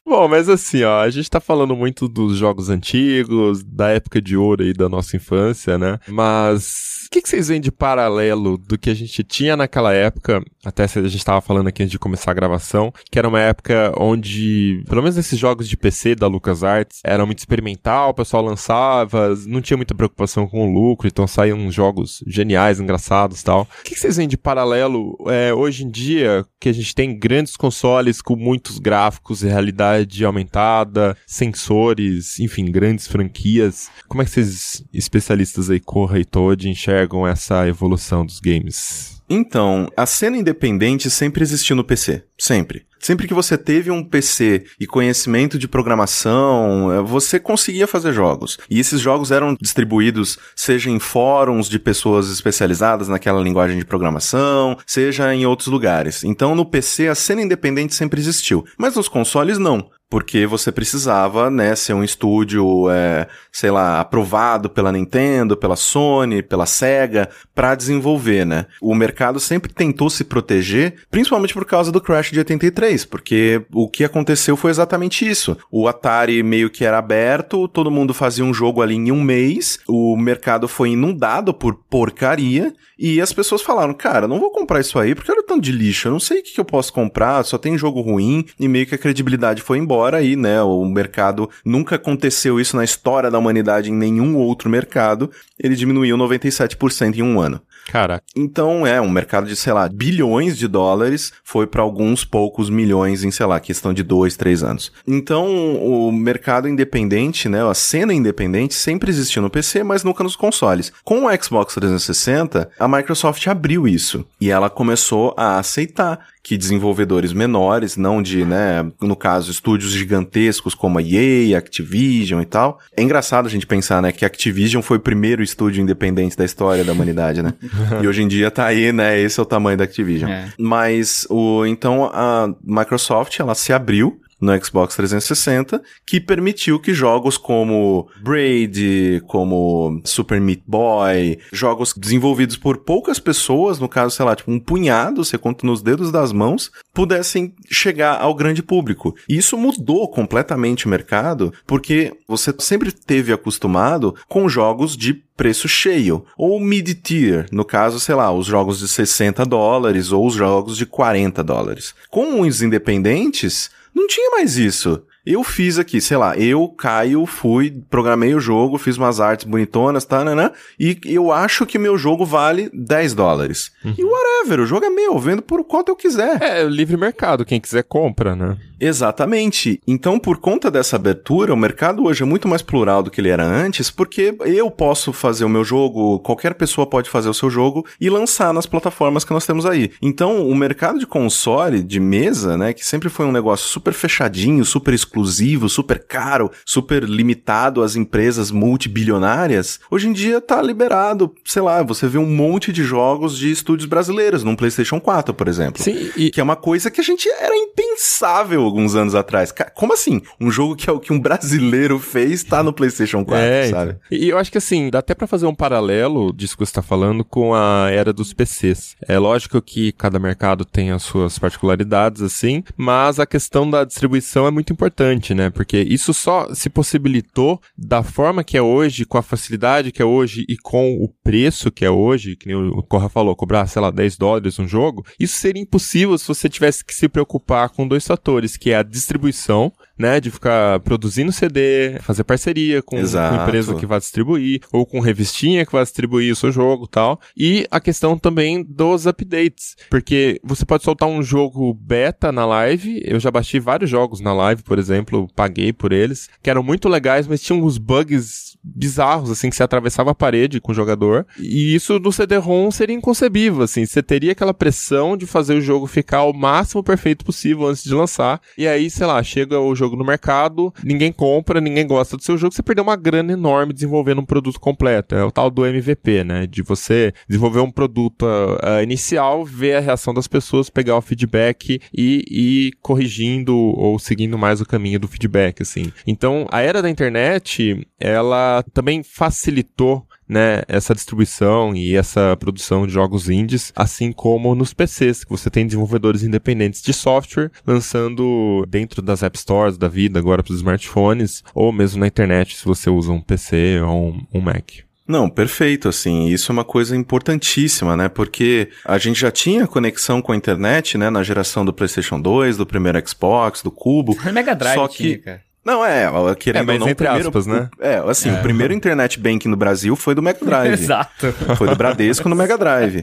Bom, mas assim, ó, a gente tá falando muito dos jogos antigos, da época de ouro aí da nossa infância, né? Mas o que, que vocês veem de paralelo do que a gente tinha naquela época, até a gente estava falando aqui antes de começar a gravação, que era uma época onde, pelo menos nesses jogos de PC da LucasArts, era muito experimental, o pessoal lançava, não tinha muita preocupação com o lucro, então saíam jogos geniais, engraçados tal. O que, vocês veem de paralelo é, hoje em dia, que a gente tem grandes consoles com muitos gráficos, realidade aumentada, sensores, enfim, grandes franquias. Como é que vocês, especialistas aí, Corra e Toad, enxergam essa evolução dos games? Então, a cena independente sempre existiu no PC. Sempre. Sempre que você teve um PC e conhecimento de programação, eh, você conseguia fazer jogos. E esses jogos eram distribuídos seja em fóruns de pessoas especializadas naquela linguagem de programação, seja em outros lugares. Então no PC a cena independente sempre existiu. Mas nos consoles não porque você precisava, né, ser um estúdio, é, sei lá, aprovado pela Nintendo, pela Sony, pela Sega, para desenvolver, né? O mercado sempre tentou se proteger, principalmente por causa do crash de 83, porque o que aconteceu foi exatamente isso. O Atari meio que era aberto, todo mundo fazia um jogo ali em um mês, o mercado foi inundado por porcaria, e as pessoas falaram, cara, não vou comprar isso aí porque olha o tanto de lixo, eu não sei o que, que eu posso comprar, só tem jogo ruim, e meio que a credibilidade foi embora aí, né? O mercado nunca aconteceu isso na história da humanidade em nenhum outro mercado, ele diminuiu 97% em um ano. Caraca. Então, é, um mercado de, sei lá, bilhões de dólares foi para alguns poucos milhões em, sei lá, questão de dois, três anos. Então, o mercado independente, né, a cena independente sempre existiu no PC, mas nunca nos consoles. Com o Xbox 360, a Microsoft abriu isso e ela começou a aceitar que desenvolvedores menores, não de, né, no caso, estúdios gigantescos como a EA, Activision e tal. É engraçado a gente pensar, né, que a Activision foi o primeiro estúdio independente da história da humanidade, né? e hoje em dia tá aí, né, esse é o tamanho da Activision. É. Mas o então a Microsoft, ela se abriu no Xbox 360, que permitiu que jogos como Braid, como Super Meat Boy, jogos desenvolvidos por poucas pessoas, no caso, sei lá, tipo um punhado, você conta nos dedos das mãos, pudessem chegar ao grande público. E isso mudou completamente o mercado, porque você sempre teve acostumado com jogos de preço cheio, ou mid-tier, no caso, sei lá, os jogos de 60 dólares ou os jogos de 40 dólares. Com os independentes, não tinha mais isso. Eu fiz aqui, sei lá, eu, Caio, fui, programei o jogo, fiz umas artes bonitonas, tá, né, né, e eu acho que meu jogo vale 10 dólares. E whatever, o jogo é meu, eu vendo por quanto eu quiser. É, livre mercado, quem quiser compra, né? Exatamente. Então, por conta dessa abertura, o mercado hoje é muito mais plural do que ele era antes, porque eu posso fazer o meu jogo, qualquer pessoa pode fazer o seu jogo e lançar nas plataformas que nós temos aí. Então, o mercado de console, de mesa, né, que sempre foi um negócio super fechadinho, super exclusivo, super caro, super limitado às empresas multibilionárias, hoje em dia tá liberado, sei lá, você vê um monte de jogos de estúdios brasileiros num PlayStation 4, por exemplo. Sim, e Que é uma coisa que a gente era impensável alguns anos atrás. Como assim? Um jogo que é o que um brasileiro fez tá no PlayStation 4, É, sabe? então. E eu acho que assim, dá até pra fazer um paralelo disso que você tá falando com a era dos PCs. É lógico que cada mercado tem as suas particularidades, assim, mas a questão da distribuição é muito importante, né? Porque isso só se possibilitou da forma que é hoje, com a facilidade que é hoje e com o preço que é hoje, que nem o Corra falou, cobrar, sei lá, 10 dólares um jogo, isso seria impossível se você tivesse que se preocupar com dois fatores, que é a distribuição, né, de ficar produzindo CD, fazer parceria com, com empresa que vai distribuir, ou com revistinha que vai distribuir o seu jogo e tal. E a questão também dos updates, porque você pode soltar um jogo beta na live, eu já baixei vários jogos na live, por exemplo, paguei por eles, que eram muito legais, mas tinham uns bugs bizarros, assim, que você atravessava a parede com o jogador, e isso no CD-ROM seria inconcebível, assim, você teria aquela pressão de fazer o jogo ficar o máximo perfeito possível antes de lançar, e aí, sei lá, chega o jogo no mercado, ninguém compra, ninguém gosta do seu jogo, você perdeu uma grana enorme desenvolvendo um produto completo, é o tal do MVP, né, de você desenvolver um produto ah, ah, inicial, ver a reação das pessoas, pegar o feedback e ir corrigindo ou seguindo mais o caminho do feedback, assim. Então, a era da internet, ela também facilitou né, essa distribuição e essa produção de jogos indies, assim como nos PCs, que você tem desenvolvedores independentes de software lançando dentro das App Stores da vida, agora para os smartphones, ou mesmo na internet, se você usa um PC ou um, um Mac. Não, perfeito, assim, isso é uma coisa importantíssima, né? Porque a gente já tinha conexão com a internet, né, na geração do PlayStation 2, do primeiro Xbox, do Cubo. Mega Drive só tinha, que cara. Não, é, querendo É, mas ou não, entre o primeiro, aspas, né? o- É, assim, o primeiro internet banking no Brasil foi do Mega Drive. Exato. Foi do Bradesco no Mega Drive.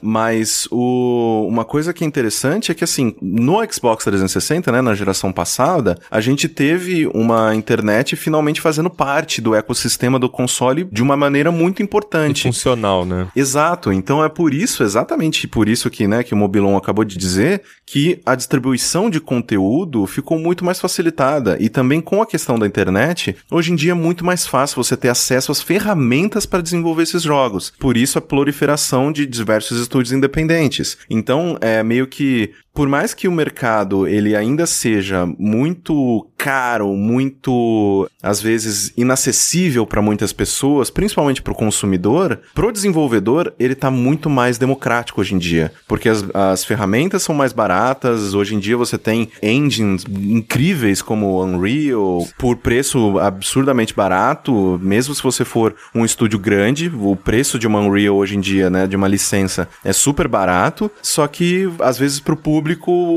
Mas o, uma coisa que é interessante é que, assim, no Xbox 360, né, na geração passada, a gente teve uma internet finalmente fazendo parte do ecossistema do console de uma maneira muito E importante. funcional, né? Exato, então é por isso, exatamente por isso que, né, que o Mobilon acabou de dizer, que a distribuição de conteúdo ficou muito mais facilitada. E também com a questão da internet, hoje em dia é muito mais fácil você ter acesso às ferramentas para desenvolver esses jogos. Por isso a proliferação de diversos estúdios independentes. Então, é meio que por mais que o mercado ele ainda seja muito caro, muito às vezes inacessível para muitas pessoas, principalmente para o consumidor, pro desenvolvedor ele tá muito mais democrático hoje em dia, porque as, as ferramentas são mais baratas. Hoje em dia você tem engines incríveis como o Unreal por preço absurdamente barato, mesmo se você for um estúdio grande, o preço de uma Unreal hoje em dia, né, de uma licença é super barato, só que às vezes pro público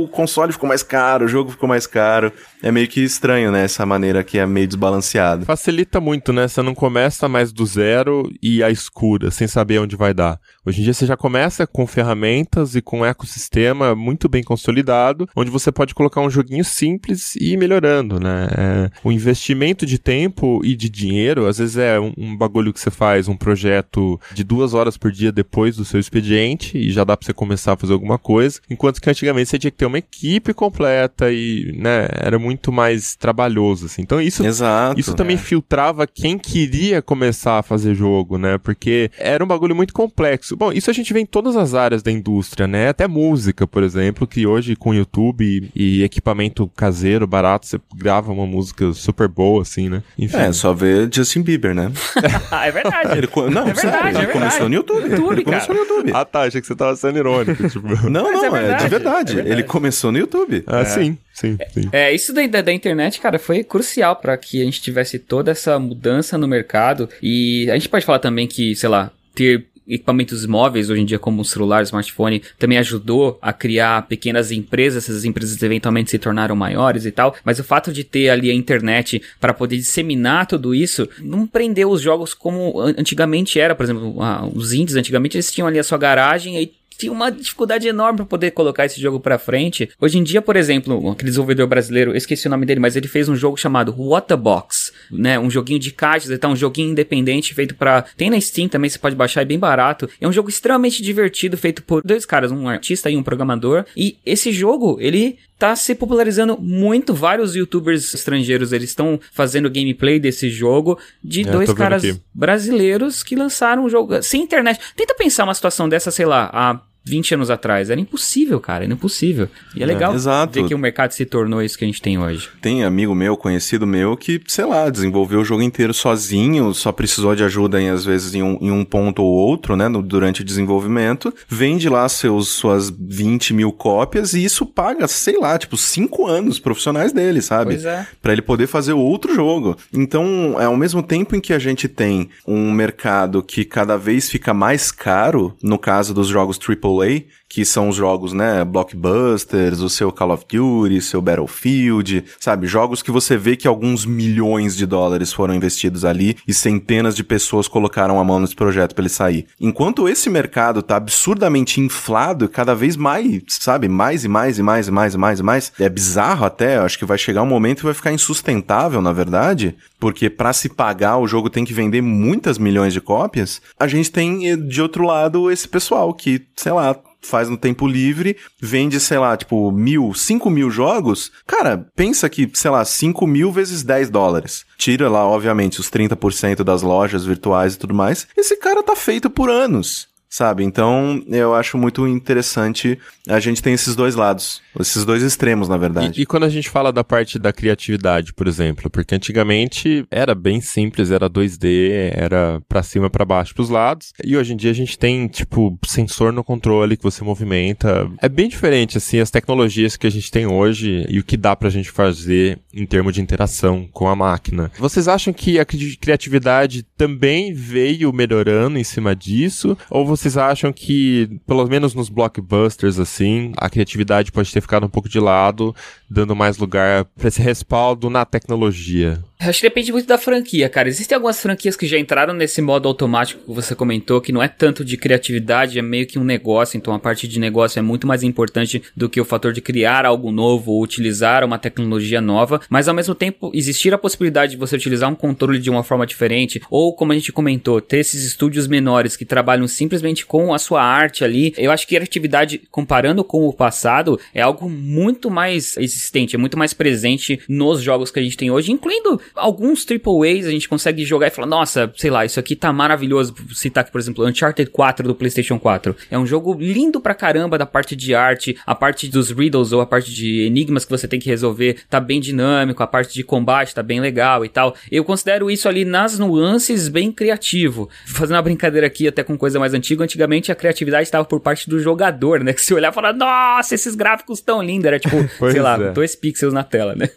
o console ficou mais caro, o jogo ficou mais caro. É meio que estranho, né, essa maneira que é meio desbalanceada. Facilita muito, né? Você não começa mais do zero e à escura, sem saber onde vai dar. Hoje em dia você já começa com ferramentas e com um ecossistema muito bem consolidado, onde você pode colocar um joguinho simples e ir melhorando, né? É, o investimento de tempo e de dinheiro, às vezes é um, bagulho que você faz, um projeto de duas horas por dia depois do seu expediente e já dá pra você começar a fazer alguma coisa, enquanto que antigamente você tinha que ter uma equipe completa e, né, era mais trabalhoso, assim. Então isso Exato. isso também filtrava quem queria começar a fazer jogo, né? Porque era um bagulho muito complexo. Bom, isso a gente vê em todas as áreas da indústria, né? Até música, por exemplo, que hoje com YouTube e equipamento caseiro, barato, você grava uma música super boa, assim, né? Enfim. É, só ver Justin Bieber, né? Ah, é verdade. Ele, não, É sério, verdade, ele é começou verdade. no YouTube. YouTube, ele começou cara. no YouTube. Ah, tá, achei que você tava sendo irônico, tipo... Não, Mas não, é é, de verdade, verdade. é verdade. Ele começou no YouTube. Ah, sim, sim, sim. É, isso daí da, da internet, cara, foi crucial pra que a gente tivesse toda essa mudança no mercado. E a gente pode falar também que, sei lá, ter equipamentos móveis hoje em dia como o celular, smartphone, também ajudou a criar pequenas empresas, essas empresas eventualmente se tornaram maiores e tal, mas o fato de ter ali a internet para poder disseminar tudo isso, não prendeu os jogos como an- antigamente era, por exemplo, os indies antigamente eles tinham ali a sua garagem e tinha uma dificuldade enorme para poder colocar esse jogo pra frente. Hoje em dia, por exemplo, aquele desenvolvedor brasileiro, eu esqueci o nome dele, mas ele fez um jogo chamado What the Box, né? Um joguinho de caixas e tal, um joguinho independente feito pra. Tem na Steam também, você pode baixar, é bem barato. É um jogo extremamente divertido, feito por dois caras, um artista e um programador. E esse jogo, ele tá se popularizando muito. Vários youtubers estrangeiros, eles estão fazendo gameplay desse jogo de É, dois caras aqui. brasileiros que lançaram um jogo sem internet. Tenta pensar uma situação dessa, sei lá, há 20 anos atrás. Era impossível, cara, era impossível. E é legal exato. ver que o mercado se tornou isso que a gente tem hoje. Tem amigo meu, conhecido meu, que, sei lá, desenvolveu o jogo inteiro sozinho, só precisou de ajuda em, às vezes, em um, em um ponto ou outro, né, no- durante o desenvolvimento, vende lá seus, suas 20 mil cópias e isso paga, sei lá, tipo, 5 anos profissionais dele, sabe? Pois é. Pra ele poder fazer outro jogo. Então, é ao mesmo tempo em que a gente tem um mercado que cada vez fica mais caro, no caso dos jogos AAA, 为 que são os jogos, né, blockbusters, o seu Call of Duty, seu Battlefield, sabe, jogos que você vê que alguns milhões de dólares foram investidos ali e centenas de pessoas colocaram a mão nesse projeto pra ele sair. Enquanto esse mercado tá absurdamente inflado, cada vez mais, sabe, mais e mais e mais e mais e mais e mais, é bizarro até, acho que vai chegar um momento que vai ficar insustentável, na verdade, porque pra se pagar o jogo tem que vender muitas milhões de cópias. A gente tem eh, de outro lado esse pessoal que, sei lá, faz no tempo livre, vende, sei lá, tipo, mil, cinco mil jogos, cara, pensa que, sei lá, cinco mil vezes 10 dólares. Tira lá, obviamente, os 30% das lojas virtuais e tudo mais. Esse cara tá feito por anos. Sabe? Então, eu acho muito interessante a gente tem esses dois lados, esses dois extremos, na verdade. E, e, quando a gente fala da parte da criatividade, por exemplo, porque antigamente era bem simples, era 2D, era para cima, para baixo, pros lados, e hoje em dia a gente tem, tipo, sensor no controle que você movimenta. É bem diferente, assim, as tecnologias que a gente tem hoje e o que dá pra gente fazer em termos de interação com a máquina. Vocês acham que a criatividade também veio melhorando em cima disso? Ou vocês acham que, pelo menos nos blockbusters, assim, a criatividade pode ter ficado um pouco de lado, dando mais lugar para esse respaldo na tecnologia? Acho que depende muito da franquia, cara. Existem algumas franquias que já entraram nesse modo automático que você comentou, que não é tanto de criatividade, é meio que um negócio, então a parte de negócio é muito mais importante do que o fator de criar algo novo ou utilizar uma tecnologia nova, mas ao mesmo tempo existir a possibilidade de você utilizar um controle de uma forma diferente, ou como a gente comentou, ter esses estúdios menores que trabalham simplesmente com a sua arte ali. Eu acho que criatividade, comparando com o passado, é algo muito mais existente, é muito mais presente nos jogos que a gente tem hoje, incluindo alguns triple A's a gente consegue jogar e falar, nossa, sei lá, isso aqui tá maravilhoso. Citar aqui, por exemplo, Uncharted 4 do PlayStation 4. É um jogo lindo pra caramba da parte de arte, a parte dos riddles ou a parte de enigmas que você tem que resolver tá bem dinâmico, a parte de combate tá bem legal e tal. Eu considero isso ali nas nuances bem criativo. Fazendo uma brincadeira aqui até com coisa mais antiga, antigamente a criatividade estava por parte do jogador, né? Que se olhar e falar, nossa, esses gráficos tão lindos. Era tipo, sei lá, é. dois pixels na tela, né?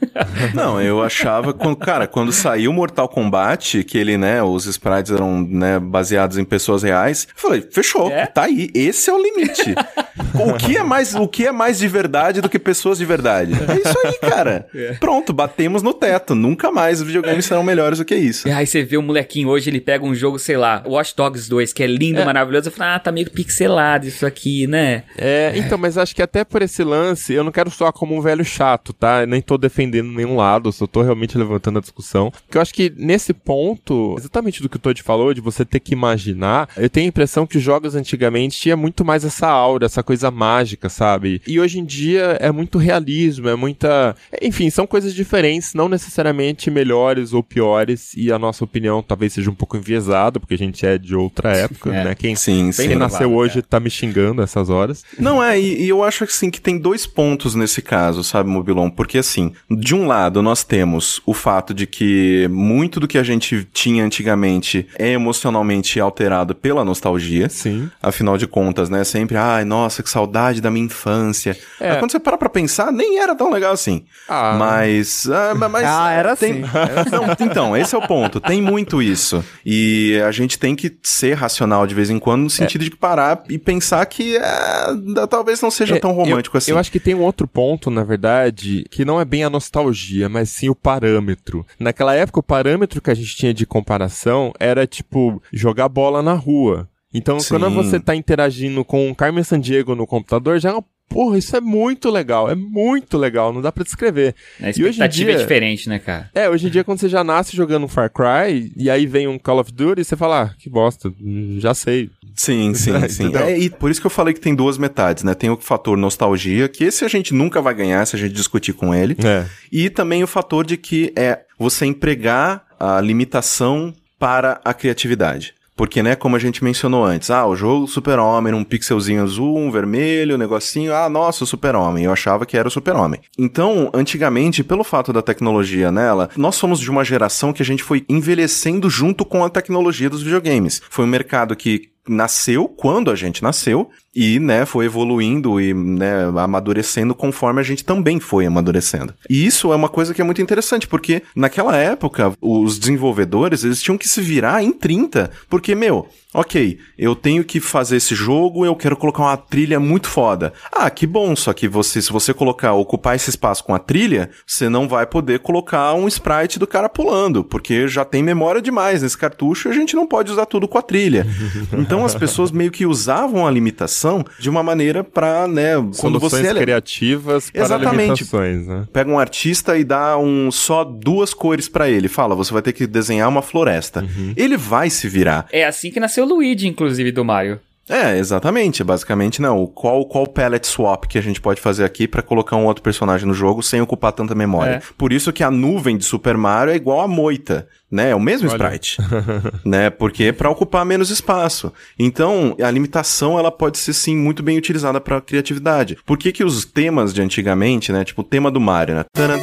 Não, eu achava, cara, quando saiu Mortal Kombat, que ele, né, os sprites eram, né, baseados em pessoas reais, eu falei, fechou, é? tá aí, esse é o limite. o que é mais, o que é mais de verdade do que pessoas de verdade? É isso aí, cara. É. Pronto, batemos no teto, nunca mais os videogames serão melhores do que isso. E aí você vê o molequinho hoje, ele pega um jogo, sei lá, Watch Dogs 2, que é lindo, é. maravilhoso, eu falo, ah, tá meio pixelado isso aqui, né? É, então, mas acho que até por esse lance, eu não quero soar como um velho chato, tá? Eu nem tô defendendo nenhum lado, só tô realmente levantando a discussão. Porque eu acho que nesse ponto, exatamente do que o Todd falou, de você ter que imaginar, eu tenho a impressão que os jogos antigamente tinha muito mais essa aura, essa coisa mágica, sabe? E hoje em dia é muito realismo, é muita. Enfim, são coisas diferentes, não necessariamente melhores ou piores, e a nossa opinião talvez seja um pouco enviesada, porque a gente é de outra época, é. né? Quem, sim, quem nasceu hoje é. tá me xingando essas horas. Não é, e, e eu acho assim que tem dois pontos nesse caso, sabe, Mobilon? Porque assim, de um lado nós temos o fato de que muito do que a gente tinha antigamente é emocionalmente alterado pela nostalgia. Sim. Afinal de contas, né? Sempre, ai, nossa, que saudade da minha infância. É. Mas quando você para pra pensar, nem era tão legal assim. Ah. Mas. Ah, mas ah era tem... assim. Não, então, esse é o ponto. Tem muito isso. E a gente tem que ser racional de vez em quando, no sentido é. de parar e pensar que é, talvez não seja é, tão romântico eu, assim. Eu acho que tem um outro ponto, na verdade, que não é bem a nostalgia, mas sim o parâmetro. Naquela época, o parâmetro que a gente tinha de comparação era, tipo, jogar bola na rua. Então, Sim. quando você tá interagindo com o Carmen Sandiego no computador, já é uma Porra, isso é muito legal, é muito legal, não dá pra descrever. A expectativa dia, é diferente, né, cara? É, hoje em dia quando você já nasce jogando um Far Cry, e aí vem um Call of Duty, você fala, ah, que bosta, já sei. Sim, sim, sim. É, e por isso que eu falei que tem duas metades, né? Tem o fator nostalgia, que esse a gente nunca vai ganhar se a gente discutir com ele. É. E também o fator de que é você empregar a limitação para a criatividade. Porque, né, como a gente mencionou antes, ah, o jogo Super-Homem, um pixelzinho azul, um vermelho, um negocinho, ah, nossa, Super-Homem. Eu achava que era o Super-Homem. Então, antigamente, pelo fato da tecnologia nela, nós somos de uma geração que a gente foi envelhecendo junto com a tecnologia dos videogames. Foi um mercado que nasceu quando a gente nasceu e, né, foi evoluindo e, né, amadurecendo conforme a gente também foi amadurecendo. E isso é uma coisa que é muito interessante, porque naquela época os desenvolvedores, eles tinham que se virar em 30, porque, meu, ok, eu tenho que fazer esse jogo, eu quero colocar uma trilha muito foda. Ah, que bom, só que você, se você colocar, ocupar esse espaço com a trilha, você não vai poder colocar um sprite do cara pulando, porque já tem memória demais nesse cartucho e a gente não pode usar tudo com a trilha. Então as pessoas meio que usavam a limitação de uma maneira para, né, quando Soluções você criativas para Exatamente. né? Pega um artista e dá um só duas cores para ele, fala, você vai ter que desenhar uma floresta. Uhum. Ele vai se virar. É assim que nasceu o Luigi, inclusive, do Mario. É, exatamente. Basicamente, não. Qual, qual palette swap que a gente pode fazer aqui pra colocar um outro personagem no jogo sem ocupar tanta memória? É. Por isso que a nuvem de Super Mario é igual a moita, né? É o mesmo Olha. sprite, né? Porque é pra ocupar menos espaço. Então, a limitação ela pode ser sim muito bem utilizada pra criatividade. Por que que os temas de antigamente, né? Tipo o tema do Mario, né? Taran,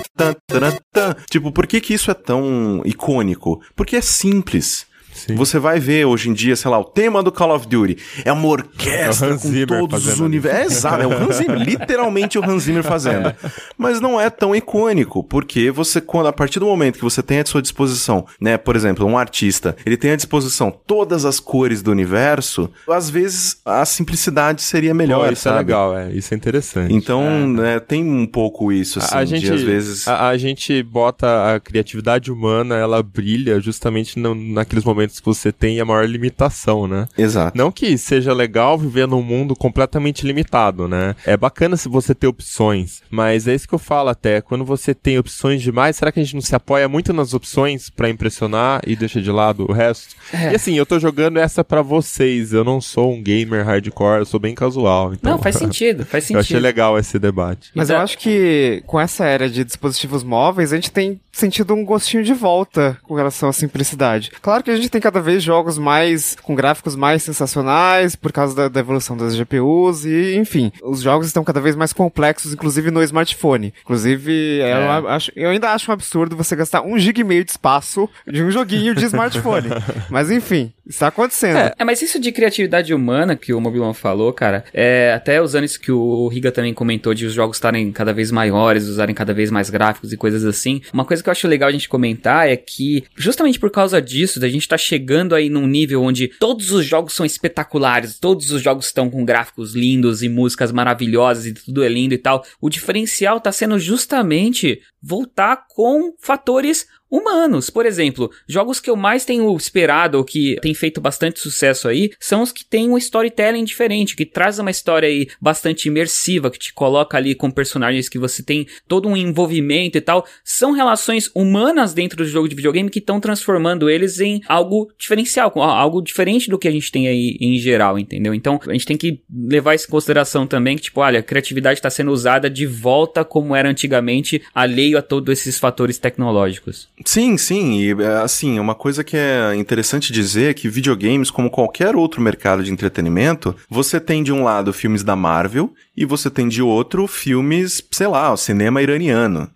taran. Tipo, por que que isso é tão icônico? Porque é simples. Sim. Você vai ver hoje em dia, sei lá, o tema do Call of Duty é uma orquestra É com todos os universos. É, exato, é o Hans Zimmer, literalmente o Hans Zimmer fazendo. Mas não é tão icônico, porque você, quando a partir do momento que você tem à sua disposição, né, por exemplo, um artista, ele tem à disposição todas as cores do universo, às vezes a simplicidade seria melhor, Pô, isso sabe? é legal, é. Isso é interessante. Então, né, tem um pouco isso, assim, a, de, gente, às vezes... a, a gente bota a criatividade humana, ela brilha justamente no- naqueles momentos que você tem a maior limitação, né? Exato. Não que seja legal viver num mundo completamente limitado, né? É bacana se você ter opções, mas é isso que eu falo até. Quando você tem opções demais, será que a gente não se apoia muito nas opções pra impressionar e deixa de lado o resto? É. E assim, eu tô jogando essa pra vocês. Eu não sou um gamer hardcore, eu sou bem casual. Então, Não, faz sentido, faz eu sentido. achei legal esse debate. Mas Então- eu acho que com essa era de dispositivos móveis, a gente tem sentido um gostinho de volta com relação à simplicidade. Claro que a gente tem cada vez jogos mais com gráficos mais sensacionais por causa da, da evolução das GPUs e, enfim, os jogos estão cada vez mais complexos, inclusive no smartphone. Inclusive, é É. uma- acho- eu ainda acho um absurdo você gastar um giga e meio de espaço de um joguinho de smartphone. Mas enfim, está acontecendo. É, mas isso de criatividade humana que o Mobilon falou, cara, é, até usando isso que o Riga também comentou de os jogos estarem cada vez maiores, usarem cada vez mais gráficos e coisas assim. Uma coisa que eu acho legal a gente comentar é que, justamente por causa disso, da gente tá chegando aí num nível onde todos os jogos são espetaculares, todos os jogos estão com gráficos lindos e músicas maravilhosas e tudo é lindo e tal. O diferencial tá sendo justamente voltar com fatores humanos. Por exemplo, jogos que eu mais tenho esperado ou que tem feito bastante sucesso aí são os que têm um storytelling diferente, que traz uma história aí bastante imersiva, que te coloca ali com personagens que você tem todo um envolvimento e tal. São relações humanas dentro do jogo de videogame que estão transformando eles em algo diferencial, algo diferente do que a gente tem aí em geral, entendeu? Então, a gente tem que levar isso em consideração também, que tipo, olha, a criatividade está sendo usada de volta como era antigamente, alheio a todos esses fatores tecnológicos. Sim, sim, e é, assim, uma coisa que é interessante dizer é que videogames, como qualquer outro mercado de entretenimento, você tem de um lado filmes da Marvel e você tem de outro filmes, sei lá, o cinema iraniano,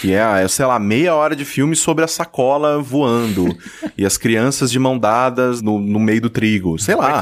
que é, é, sei lá, meia hora de filme sobre a sacola voando e as crianças de mão dadas no, no meio do trigo, sei lá.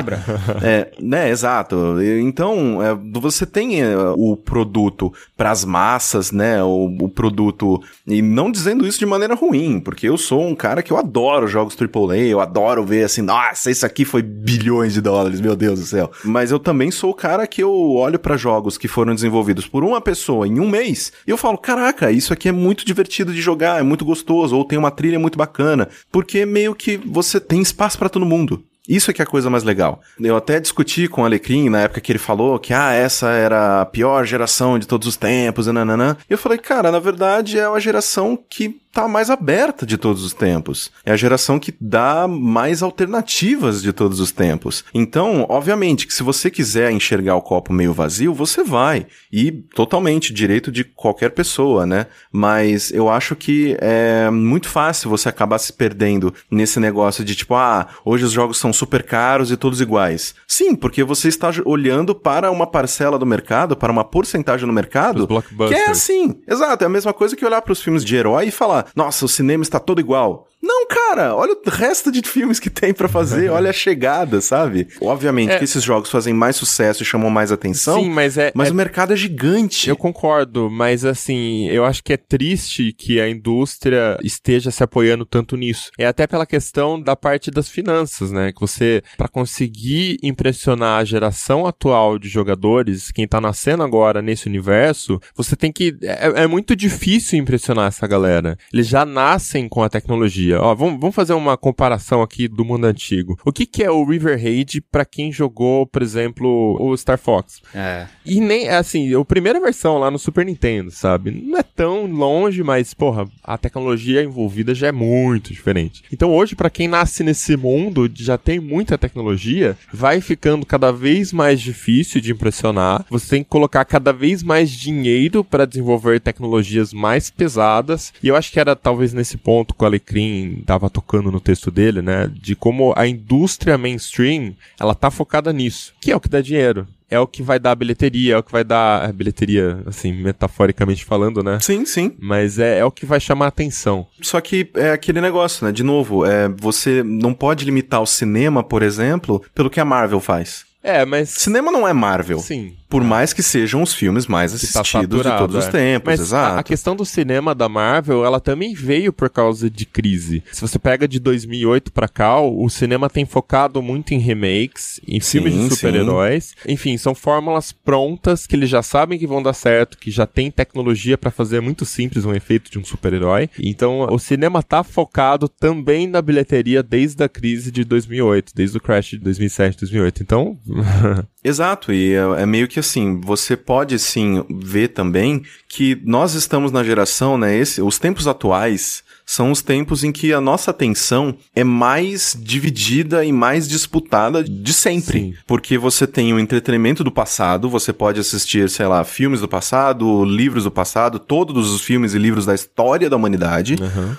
É, né, exato. Então, é, você tem é, o produto pras massas, né, o, o produto, e não dizendo isso de maneira ruim, porque eu sou um cara que eu adoro jogos AAA, eu adoro ver assim, nossa, isso aqui foi bilhões de dólares, meu Deus do céu. Mas eu também sou o cara que eu olho pra jogos que foram desenvolvidos por uma pessoa em um mês, e eu falo, caraca, isso aqui é muito divertido de jogar, é muito gostoso, ou tem uma trilha muito bacana, porque meio que você tem espaço pra todo mundo. Isso é que é a coisa mais legal. Eu até discuti com o Alecrim na época que ele falou que, ah, essa era a pior geração de todos os tempos, e nananã. Eu falei, cara, na verdade é uma geração que tá mais aberta de todos os tempos. É a geração que dá mais alternativas de todos os tempos. Então, obviamente, que se você quiser enxergar o copo meio vazio, você vai. E totalmente direito de qualquer pessoa, né? Mas eu acho que é muito fácil você acabar se perdendo nesse negócio de tipo, ah, hoje os jogos são super caros e todos iguais. Sim, porque você está olhando para uma parcela do mercado, para uma porcentagem no mercado, que é assim. Exato, é a mesma coisa que olhar para os filmes de herói e falar: "Nossa, o cinema está todo igual". Não, cara, olha o resto de filmes que tem pra fazer, olha a chegada, sabe? Obviamente É. que esses jogos fazem mais sucesso e chamam mais atenção, Sim, mas é. mas é- o mercado é gigante. Eu concordo, mas assim, eu acho que é triste que a indústria esteja se apoiando tanto nisso. É até pela questão da parte das finanças, né? Que você, pra conseguir impressionar a geração atual de jogadores, quem tá nascendo agora nesse universo, você tem que. É, é muito difícil impressionar essa galera. Eles já nascem com a tecnologia. Tecnologia. Ó, vamos, vamos fazer uma comparação aqui do mundo antigo. O que, que é o River Raid pra quem jogou, por exemplo, o Star Fox? É. E nem, assim, a primeira versão lá no Super Nintendo, sabe? Não é tão longe, mas, porra, a tecnologia envolvida já é muito diferente. Então hoje, pra quem nasce nesse mundo, já tem muita tecnologia, vai ficando cada vez mais difícil de impressionar. Você tem que colocar cada vez mais dinheiro para desenvolver tecnologias mais pesadas. E eu acho que era talvez nesse ponto que o Alecrim tava tocando no texto dele, né? De como a indústria mainstream, ela tá focada nisso, que é o que dá dinheiro é o que vai dar a bilheteria, é o que vai dar a bilheteria, assim, metaforicamente falando, né? Sim, sim. Mas é, é o que vai chamar a atenção. Só que é aquele negócio, né? De novo, é, você não pode limitar o cinema, por exemplo, pelo que a Marvel faz. É, mas. Cinema não é Marvel. Sim. Por mais que sejam os filmes mais tá assistidos de saturado, todos os é. tempos, Mas exato. a, a questão do cinema da Marvel, ela também veio por causa de crise. Se você pega de 2008 pra cá, o cinema tem focado muito em remakes, em Sim, filmes de super-heróis. Enfim, são fórmulas prontas que eles já sabem que vão dar certo, que já tem tecnologia pra fazer muito simples um efeito de um super-herói. Então, o cinema tá focado também na bilheteria desde a crise de 2008, desde o crash de 2007, 2008. Então, Exato, e é, é meio que assim, você pode sim ver também que nós estamos na geração, né, esse, os tempos atuais são os tempos em que a nossa atenção é mais dividida e mais disputada de sempre. Sim. Porque você tem o entretenimento do passado, você pode assistir, sei lá, filmes do passado, livros do passado, todos os filmes e livros da história da humanidade.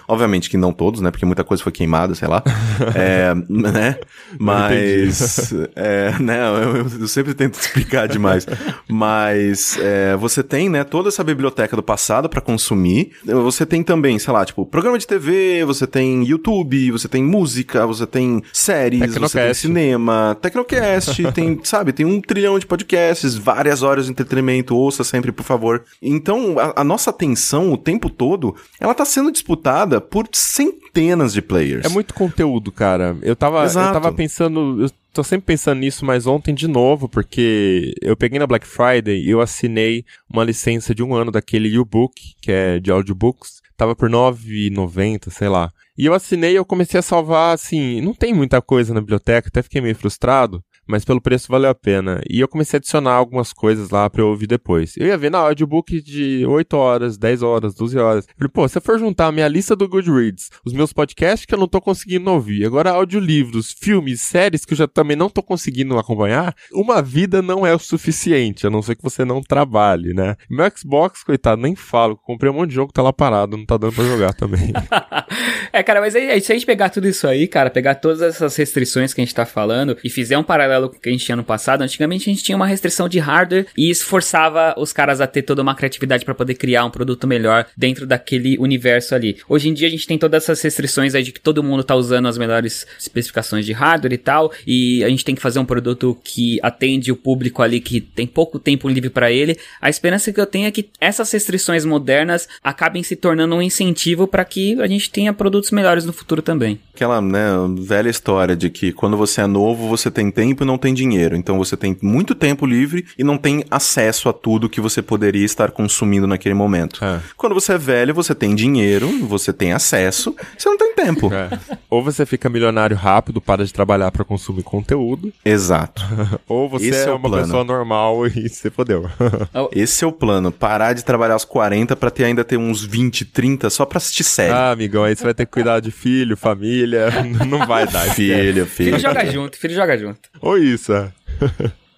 Obviamente que não todos, né, porque muita coisa foi queimada, sei lá. é, né, mas... é, né, eu, eu sempre tento explicar demais. Mas é, você tem, né, toda essa biblioteca do passado pra consumir. Você tem também, sei lá, tipo, programa de TV, você tem YouTube, você tem música, você tem séries, você tem cinema, Tecnocast, tem, sabe, tem um trilhão de podcasts, várias horas de entretenimento, ouça sempre, por favor. Então, a, a nossa atenção o tempo todo, ela tá sendo disputada por centenas de players. É muito conteúdo, cara. Eu tava, eu Exato. tava pensando. Eu tô sempre pensando nisso, mas ontem de novo, porque eu peguei na Black Friday e eu assinei uma licença de um ano daquele U-Book, que é de audiobooks. Tava por R$ 9,90, sei lá. E eu assinei e eu comecei a salvar, assim, não tem muita coisa na biblioteca, até fiquei meio frustrado, mas pelo preço valeu a pena. E eu comecei a adicionar algumas coisas lá pra eu ouvir depois. Eu ia ver na audiobook de 8 horas, 10 horas, 12 horas. Eu Falei, pô, se eu for juntar a minha lista do Goodreads, os meus podcasts que eu não tô conseguindo ouvir, agora audiolivros, filmes, séries que eu já também não tô conseguindo acompanhar, uma vida não é o suficiente, a não ser que você não trabalhe, né? Meu Xbox, coitado, nem falo, comprei um monte de jogo que tá lá parado, não tá dando pra jogar também. É, cara, mas aí, se a gente pegar tudo isso aí, cara, pegar todas essas restrições que a gente tá falando e fizer um paralelo com o que a gente tinha no passado, antigamente a gente tinha uma restrição de hardware e isso forçava os caras a ter toda uma criatividade pra poder criar um produto melhor dentro daquele universo ali. Hoje em dia a gente tem todas essas restrições aí de que todo mundo tá usando as melhores especificações de hardware e tal, e a gente tem que fazer um produto que atende o público ali que tem pouco tempo livre pra ele. A esperança que eu tenho é que essas restrições modernas acabem se tornando um incentivo pra que a gente tenha produtos melhores no futuro também. Aquela, né, velha história de que quando você é novo, você tem tempo não tem dinheiro. Então você tem muito tempo livre e não tem acesso a tudo que você poderia estar consumindo naquele momento. É. Quando você é velho, você tem dinheiro, você tem acesso, você não tem tempo. É. Ou você fica milionário rápido, para de trabalhar pra consumir conteúdo, Exato. ou você Esse é, é uma plano. pessoa normal e você fodeu. Esse é o plano. Parar de trabalhar aos 40 pra ter ainda ter uns 20, 30 só pra assistir série. ah, amigão, aí você vai ter que cuidar de filho, família, não vai dar. filho, filho. Filho joga junto, filho joga junto. Ou isso, é.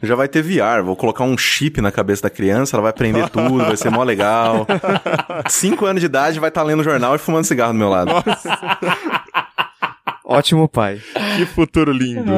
Já vai ter VR, vou colocar um chip na cabeça da criança, ela vai aprender tudo, vai ser mó legal. Cinco anos de idade vai estar lendo jornal e fumando cigarro do meu lado. Ótimo pai. Que futuro lindo.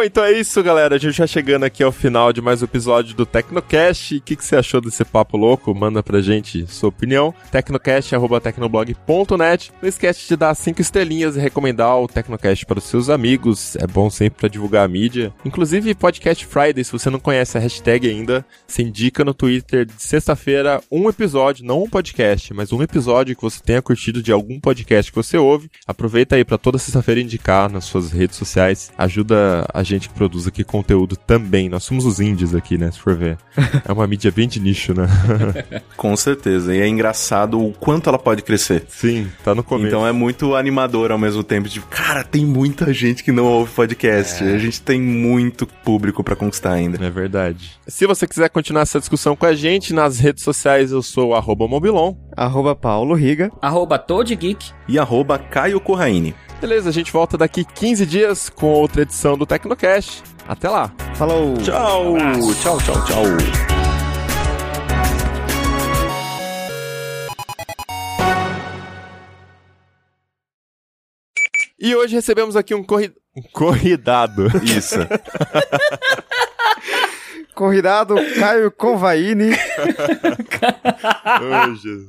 Bom, então é isso, galera. A gente já chegando aqui ao final de mais um episódio do Tecnocast. O que, que você achou desse papo louco? Manda pra gente sua opinião. Tecnocast.tecnoblog.net. Não esquece de dar cinco estrelinhas e recomendar o Tecnocast para os seus amigos. É bom sempre pra divulgar a mídia. Inclusive, Podcast Friday, se você não conhece a hashtag ainda, se indica no Twitter de sexta-feira um episódio, não um podcast, mas um episódio que você tenha curtido de algum podcast que você ouve. Aproveita aí pra toda sexta-feira indicar nas suas redes sociais. Ajuda a gente que produz aqui conteúdo também. Nós somos os indies aqui, né? Se for ver. É uma mídia bem de nicho, né? Com certeza. E é engraçado o quanto ela pode crescer. Sim, tá no começo. Então é muito animador ao mesmo tempo. Tipo, cara, tem muita gente que não ouve podcast. A gente tem muito público pra conquistar ainda. É verdade. Se você quiser continuar essa discussão com a gente, nas redes sociais eu sou o Mobilon. Arroba Paulo Riga. Arroba ToadGeek. E arroba Caio Corraine. Beleza, a gente volta daqui 15 dias com outra edição do Tecnocast. Até lá. Falou! Tchau! Tchau, tchau, tchau. E hoje recebemos aqui um, corri... um corridado. Isso. Convidado Caio Convaini. Hoje.